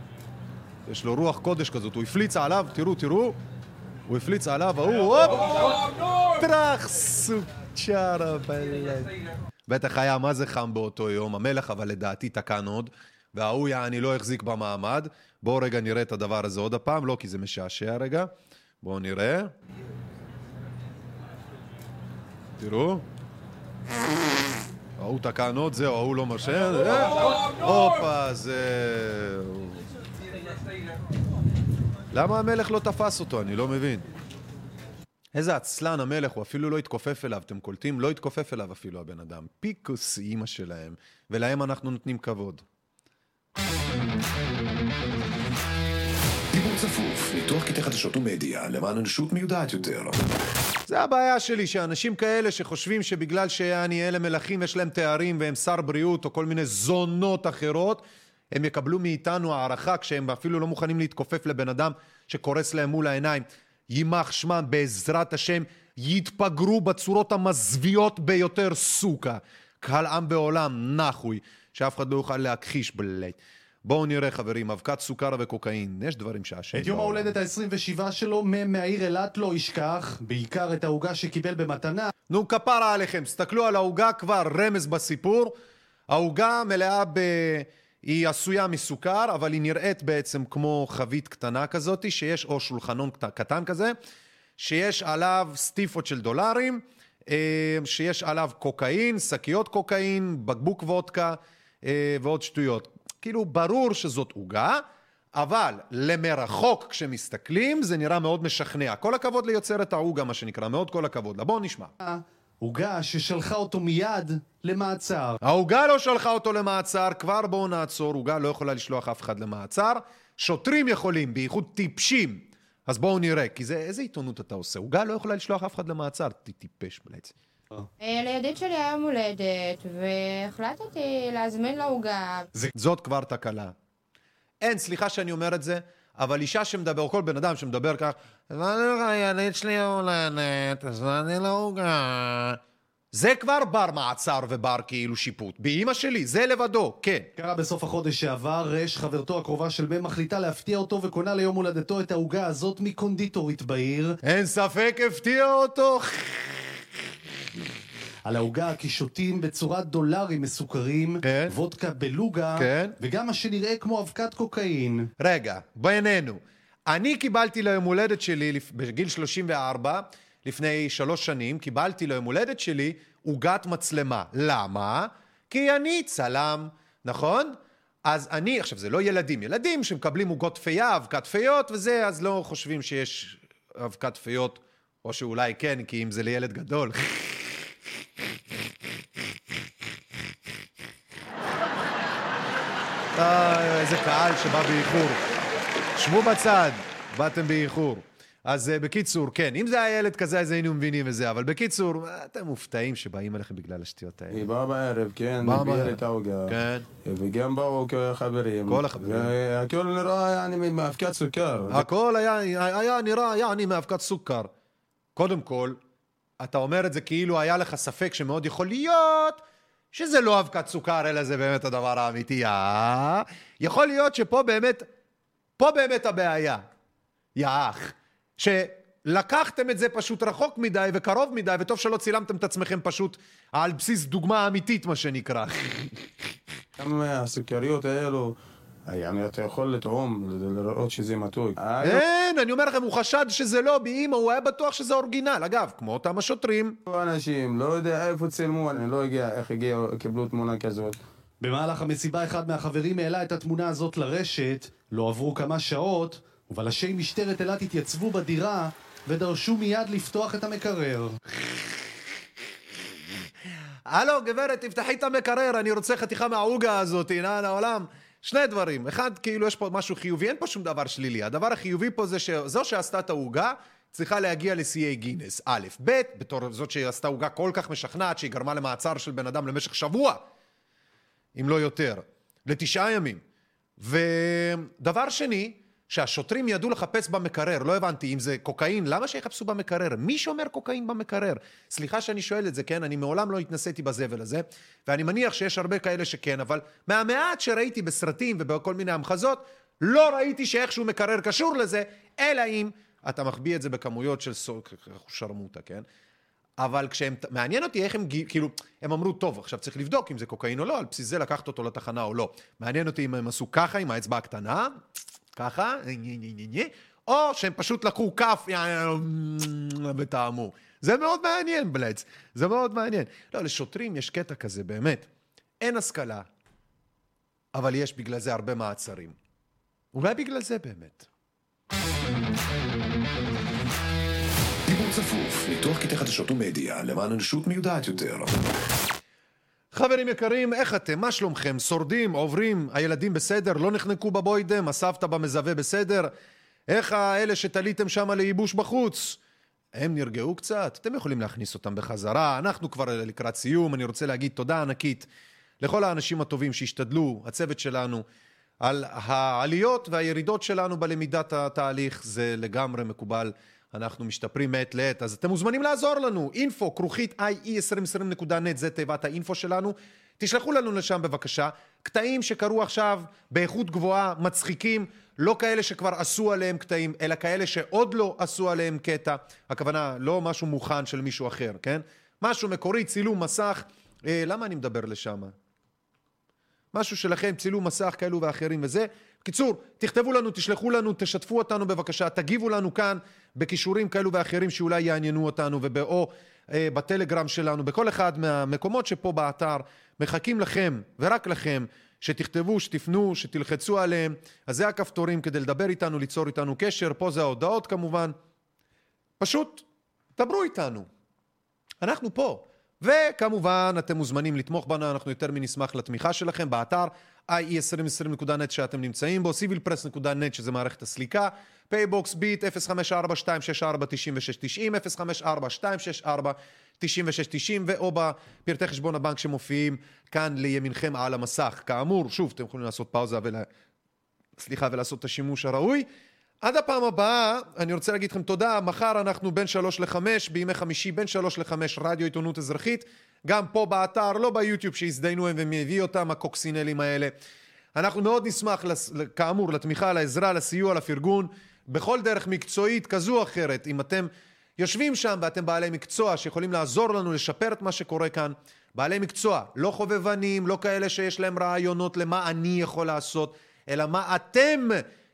יש לו רוח קודש כזאת, הוא הפליץ עליו, תראו, תראו, הוא הפליץ עליו, ההוא, הופ, טראח סוצ'רה בלד. בטח היה מה זה חם באותו יום, המלך אבל לדעתי תקן עוד, וההוא יעני לא החזיק במעמד. בואו רגע נראה את הדבר הזה עוד הפעם, לא כי זה משעשע רגע. בואו נראה. תראו. ההוא תקן עוד, זהו, ההוא לא מרשה. אה, הופה, זהו. למה המלך לא תפס אותו? אני לא מבין. איזה עצלן המלך, הוא אפילו לא התכופף אליו, אתם קולטים? לא התכופף אליו אפילו הבן אדם. פיקוס אימא שלהם, ולהם אנחנו נותנים כבוד. צפוף, ניתוח קטעי חדשות ומדיה למען אנושות מיודעת יותר. זה הבעיה שלי, שאנשים כאלה שחושבים שבגלל שאני אלה מלכים יש להם תארים והם שר בריאות או כל מיני זונות אחרות, הם יקבלו מאיתנו הערכה כשהם אפילו לא מוכנים להתכופף לבן אדם שקורס להם מול העיניים. יימח שמם בעזרת השם, יתפגרו בצורות המזוויעות ביותר סוכה. קהל עם בעולם, נחוי, שאף אחד לא יוכל להכחיש בלייט. בואו נראה חברים, אבקת סוכר וקוקאין, יש דברים שהשם... את יום לא- ההולדת ה-27 שלו, מ' מהעיר אילת לא ישכח, בעיקר את העוגה שקיבל במתנה. נו, כפרה עליכם, תסתכלו על העוגה כבר, רמז בסיפור. העוגה מלאה ב... היא עשויה מסוכר, אבל היא נראית בעצם כמו חבית קטנה כזאת, שיש, או שולחנון קט- קטן כזה, שיש עליו סטיפות של דולרים, אה, שיש עליו קוקאין, שקיות קוקאין, בקבוק וודקה אה, ועוד שטויות. כאילו, ברור שזאת עוגה, אבל למרחוק כשמסתכלים זה נראה מאוד משכנע. כל הכבוד ליוצרת העוגה, מה שנקרא, מאוד כל הכבוד לה. בואו נשמע. עוגה ששלחה אותו מיד למעצר. העוגה לא שלחה אותו למעצר, כבר בואו נעצור, עוגה לא יכולה לשלוח אף אחד למעצר. שוטרים יכולים, בייחוד טיפשים. אז בואו נראה, כי זה, איזה עיתונות אתה עושה? עוגה לא יכולה לשלוח אף אחד למעצר, טיפש בעצם. אה, לידיד שלי היה יום הולדת, והחלטתי להזמין לו עוגה. זאת כבר תקלה. אין, סליחה שאני אומר את זה, אבל אישה שמדבר, או כל בן אדם שמדבר כך, הזמנתי לך ילד שלי יום הולדת, הזמנתי לו עוגה. זה כבר בר מעצר ובר כאילו שיפוט. באימא שלי, זה לבדו, כן. קרה בסוף החודש שעבר, רש, חברתו הקרובה של מ' מחליטה להפתיע אותו וקונה ליום הולדתו את העוגה הזאת מקונדיטורית בעיר. אין ספק הפתיע אותו. על העוגה קישוטים בצורת דולרים מסוכרים, כן. וודקה בלוגה, כן. וגם מה שנראה כמו אבקת קוקאין. רגע, בינינו. אני קיבלתי ליום הולדת שלי בגיל 34, לפני שלוש שנים, קיבלתי ליום הולדת שלי עוגת מצלמה. למה? כי אני צלם, נכון? אז אני, עכשיו זה לא ילדים, ילדים שמקבלים עוגות פייה, אבקת פיות וזה, אז לא חושבים שיש אבקת פיות, או שאולי כן, כי אם זה לילד גדול. אה, איזה קהל שבא באיחור. שבו בצד, באתם באיחור. אז אה, בקיצור, כן, אם זה היה ילד כזה, אז היינו מבינים את זה, אבל בקיצור, אתם מופתעים שבאים אליכם בגלל השטויות האלה. היא באה בערב, כן, הביאה. לי את העוגה. כן. וגם באו חברים. כל החברים. והכל נראה יעני מאבקת סוכר. הכל היה, היה נראה יעני מאבקת סוכר. קודם כל, אתה אומר את זה כאילו היה לך ספק שמאוד יכול להיות שזה לא אבקת סוכר, אלא זה באמת הדבר האמיתי. אה? יכול להיות שפה באמת, פה באמת הבעיה. יא אח. שלקחתם את זה פשוט רחוק מדי וקרוב מדי, וטוב שלא צילמתם את עצמכם פשוט על בסיס דוגמה אמיתית, מה שנקרא. גם הסוכריות האלו, יעני אתה יכול לטעום, לראות שזה מתוק. אין, אני אומר לכם, הוא חשד שזה לא באימא, הוא היה בטוח שזה אורגינל. אגב, כמו אותם השוטרים. אנשים, לא יודע איפה צילמו, אני לא יודע איך הגיעו, קיבלו תמונה כזאת. במהלך המסיבה אחד מהחברים העלה את התמונה הזאת לרשת, לא עברו כמה שעות, ובלשי משטרת אילת התייצבו בדירה ודרשו מיד לפתוח את המקרר. הלו, גברת, תפתחי את המקרר, אני רוצה חתיכה מהעוגה הזאת, נען העולם. שני דברים. אחד, כאילו יש פה משהו חיובי, אין פה שום דבר שלילי. הדבר החיובי פה זה שזו שעשתה את העוגה, צריכה להגיע לשיאי גינס. א', ב', בתור זאת שעשתה עוגה כל כך משכנעת, שהיא גרמה למעצר של בן אדם למשך שבוע, אם לא יותר, לתשעה ימים. ודבר שני, שהשוטרים ידעו לחפש במקרר, לא הבנתי, אם זה קוקאין, למה שיחפשו במקרר? מי שומר קוקאין במקרר? סליחה שאני שואל את זה, כן? אני מעולם לא התנסיתי בזבל הזה, ואני מניח שיש הרבה כאלה שכן, אבל מהמעט שראיתי בסרטים ובכל מיני המחזות, לא ראיתי שאיכשהו מקרר קשור לזה, אלא אם אתה מחביא את זה בכמויות של סוק, שרמוטה, כן? אבל כשהם, מעניין אותי איך הם, כאילו, הם אמרו, טוב, עכשיו צריך לבדוק אם זה קוקאין או לא, על בסיס זה לקחת אותו לתחנה או לא. מעניין אותי אם הם עשו ככה עם האצבע הקטנה, ככה, או שהם פשוט לקחו כף וטעמו. זה מאוד מעניין, בלץ. זה מאוד מעניין. לא, לשוטרים יש קטע כזה, באמת. אין השכלה, אבל יש בגלל זה הרבה מעצרים. אולי בגלל זה באמת. דיבור צפוף, ניתוח קטעי חדשות ומדיה למען אנושות מיודעת יותר. חברים יקרים, איך אתם? מה שלומכם? שורדים? עוברים? הילדים בסדר? לא נחנקו בבוידם? הסבתא במזווה בסדר? איך האלה שתליתם שם לייבוש בחוץ? הם נרגעו קצת? אתם יכולים להכניס אותם בחזרה. אנחנו כבר לקראת סיום. אני רוצה להגיד תודה ענקית לכל האנשים הטובים שהשתדלו, הצוות שלנו, על העליות והירידות שלנו בלמידת התהליך. זה לגמרי מקובל. אנחנו משתפרים מעת לעת, אז אתם מוזמנים לעזור לנו. info כרוכית ie2020.net זה תיבת האינפו שלנו. תשלחו לנו לשם בבקשה קטעים שקרו עכשיו באיכות גבוהה, מצחיקים, לא כאלה שכבר עשו עליהם קטעים, אלא כאלה שעוד לא עשו עליהם קטע. הכוונה, לא משהו מוכן של מישהו אחר, כן? משהו מקורי, צילום מסך. אה, למה אני מדבר לשם? משהו שלכם, צילום מסך כאלו ואחרים וזה. קיצור, תכתבו לנו, תשלחו לנו, תשתפו אותנו בבקשה, תגיבו לנו כאן בכישורים כאלו ואחרים שאולי יעניינו אותנו, או אה, בטלגרם שלנו, בכל אחד מהמקומות שפה באתר, מחכים לכם, ורק לכם, שתכתבו, שתפנו, שתלחצו עליהם. אז זה הכפתורים כדי לדבר איתנו, ליצור איתנו קשר, פה זה ההודעות כמובן. פשוט, דברו איתנו. אנחנו פה. וכמובן, אתם מוזמנים לתמוך בנו, אנחנו יותר מנשמח לתמיכה שלכם באתר ie2020.net שאתם נמצאים בו, civilpress.net שזה מערכת הסליקה, פייבוקס ביט 054-264-9690, 054-264-9690 ואו בפרטי חשבון הבנק שמופיעים כאן לימינכם על המסך. כאמור, שוב, אתם יכולים לעשות פאוזה ולה... סליחה, ולעשות את השימוש הראוי. עד הפעם הבאה, אני רוצה להגיד לכם תודה. מחר אנחנו בין שלוש לחמש, בימי חמישי בין שלוש לחמש, רדיו עיתונות אזרחית. גם פה באתר, לא ביוטיוב שהזדיינו הם ומביא אותם, הקוקסינלים האלה. אנחנו מאוד נשמח, כאמור, לתמיכה, לעזרה, לסיוע, לפרגון, בכל דרך מקצועית כזו או אחרת. אם אתם יושבים שם ואתם בעלי מקצוע שיכולים לעזור לנו לשפר את מה שקורה כאן, בעלי מקצוע, לא חובבנים, לא כאלה שיש להם רעיונות למה אני יכול לעשות, אלא מה אתם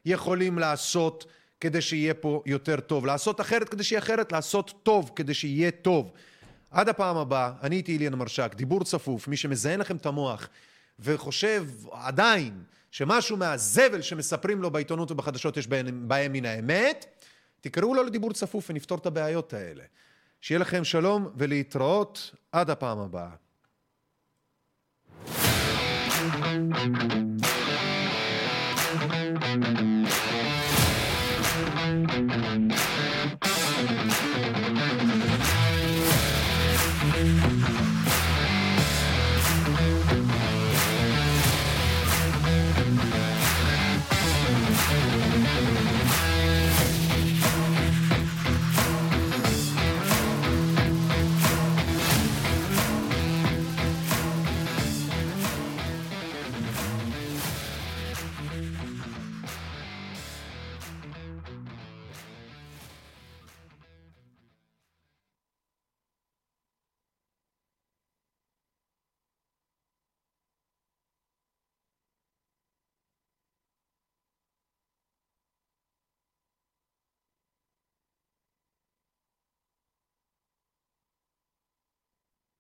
יכולים לעשות כדי שיהיה פה יותר טוב. לעשות אחרת כדי שיהיה אחרת, לעשות טוב כדי שיהיה טוב. עד הפעם הבאה, אני הייתי אליאן מרשק, דיבור צפוף, מי שמזיין לכם את המוח וחושב עדיין שמשהו מהזבל שמספרים לו בעיתונות ובחדשות יש בהם, בהם מן האמת, תקראו לו לדיבור צפוף ונפתור את הבעיות האלה. שיהיה לכם שלום ולהתראות עד הפעם הבאה.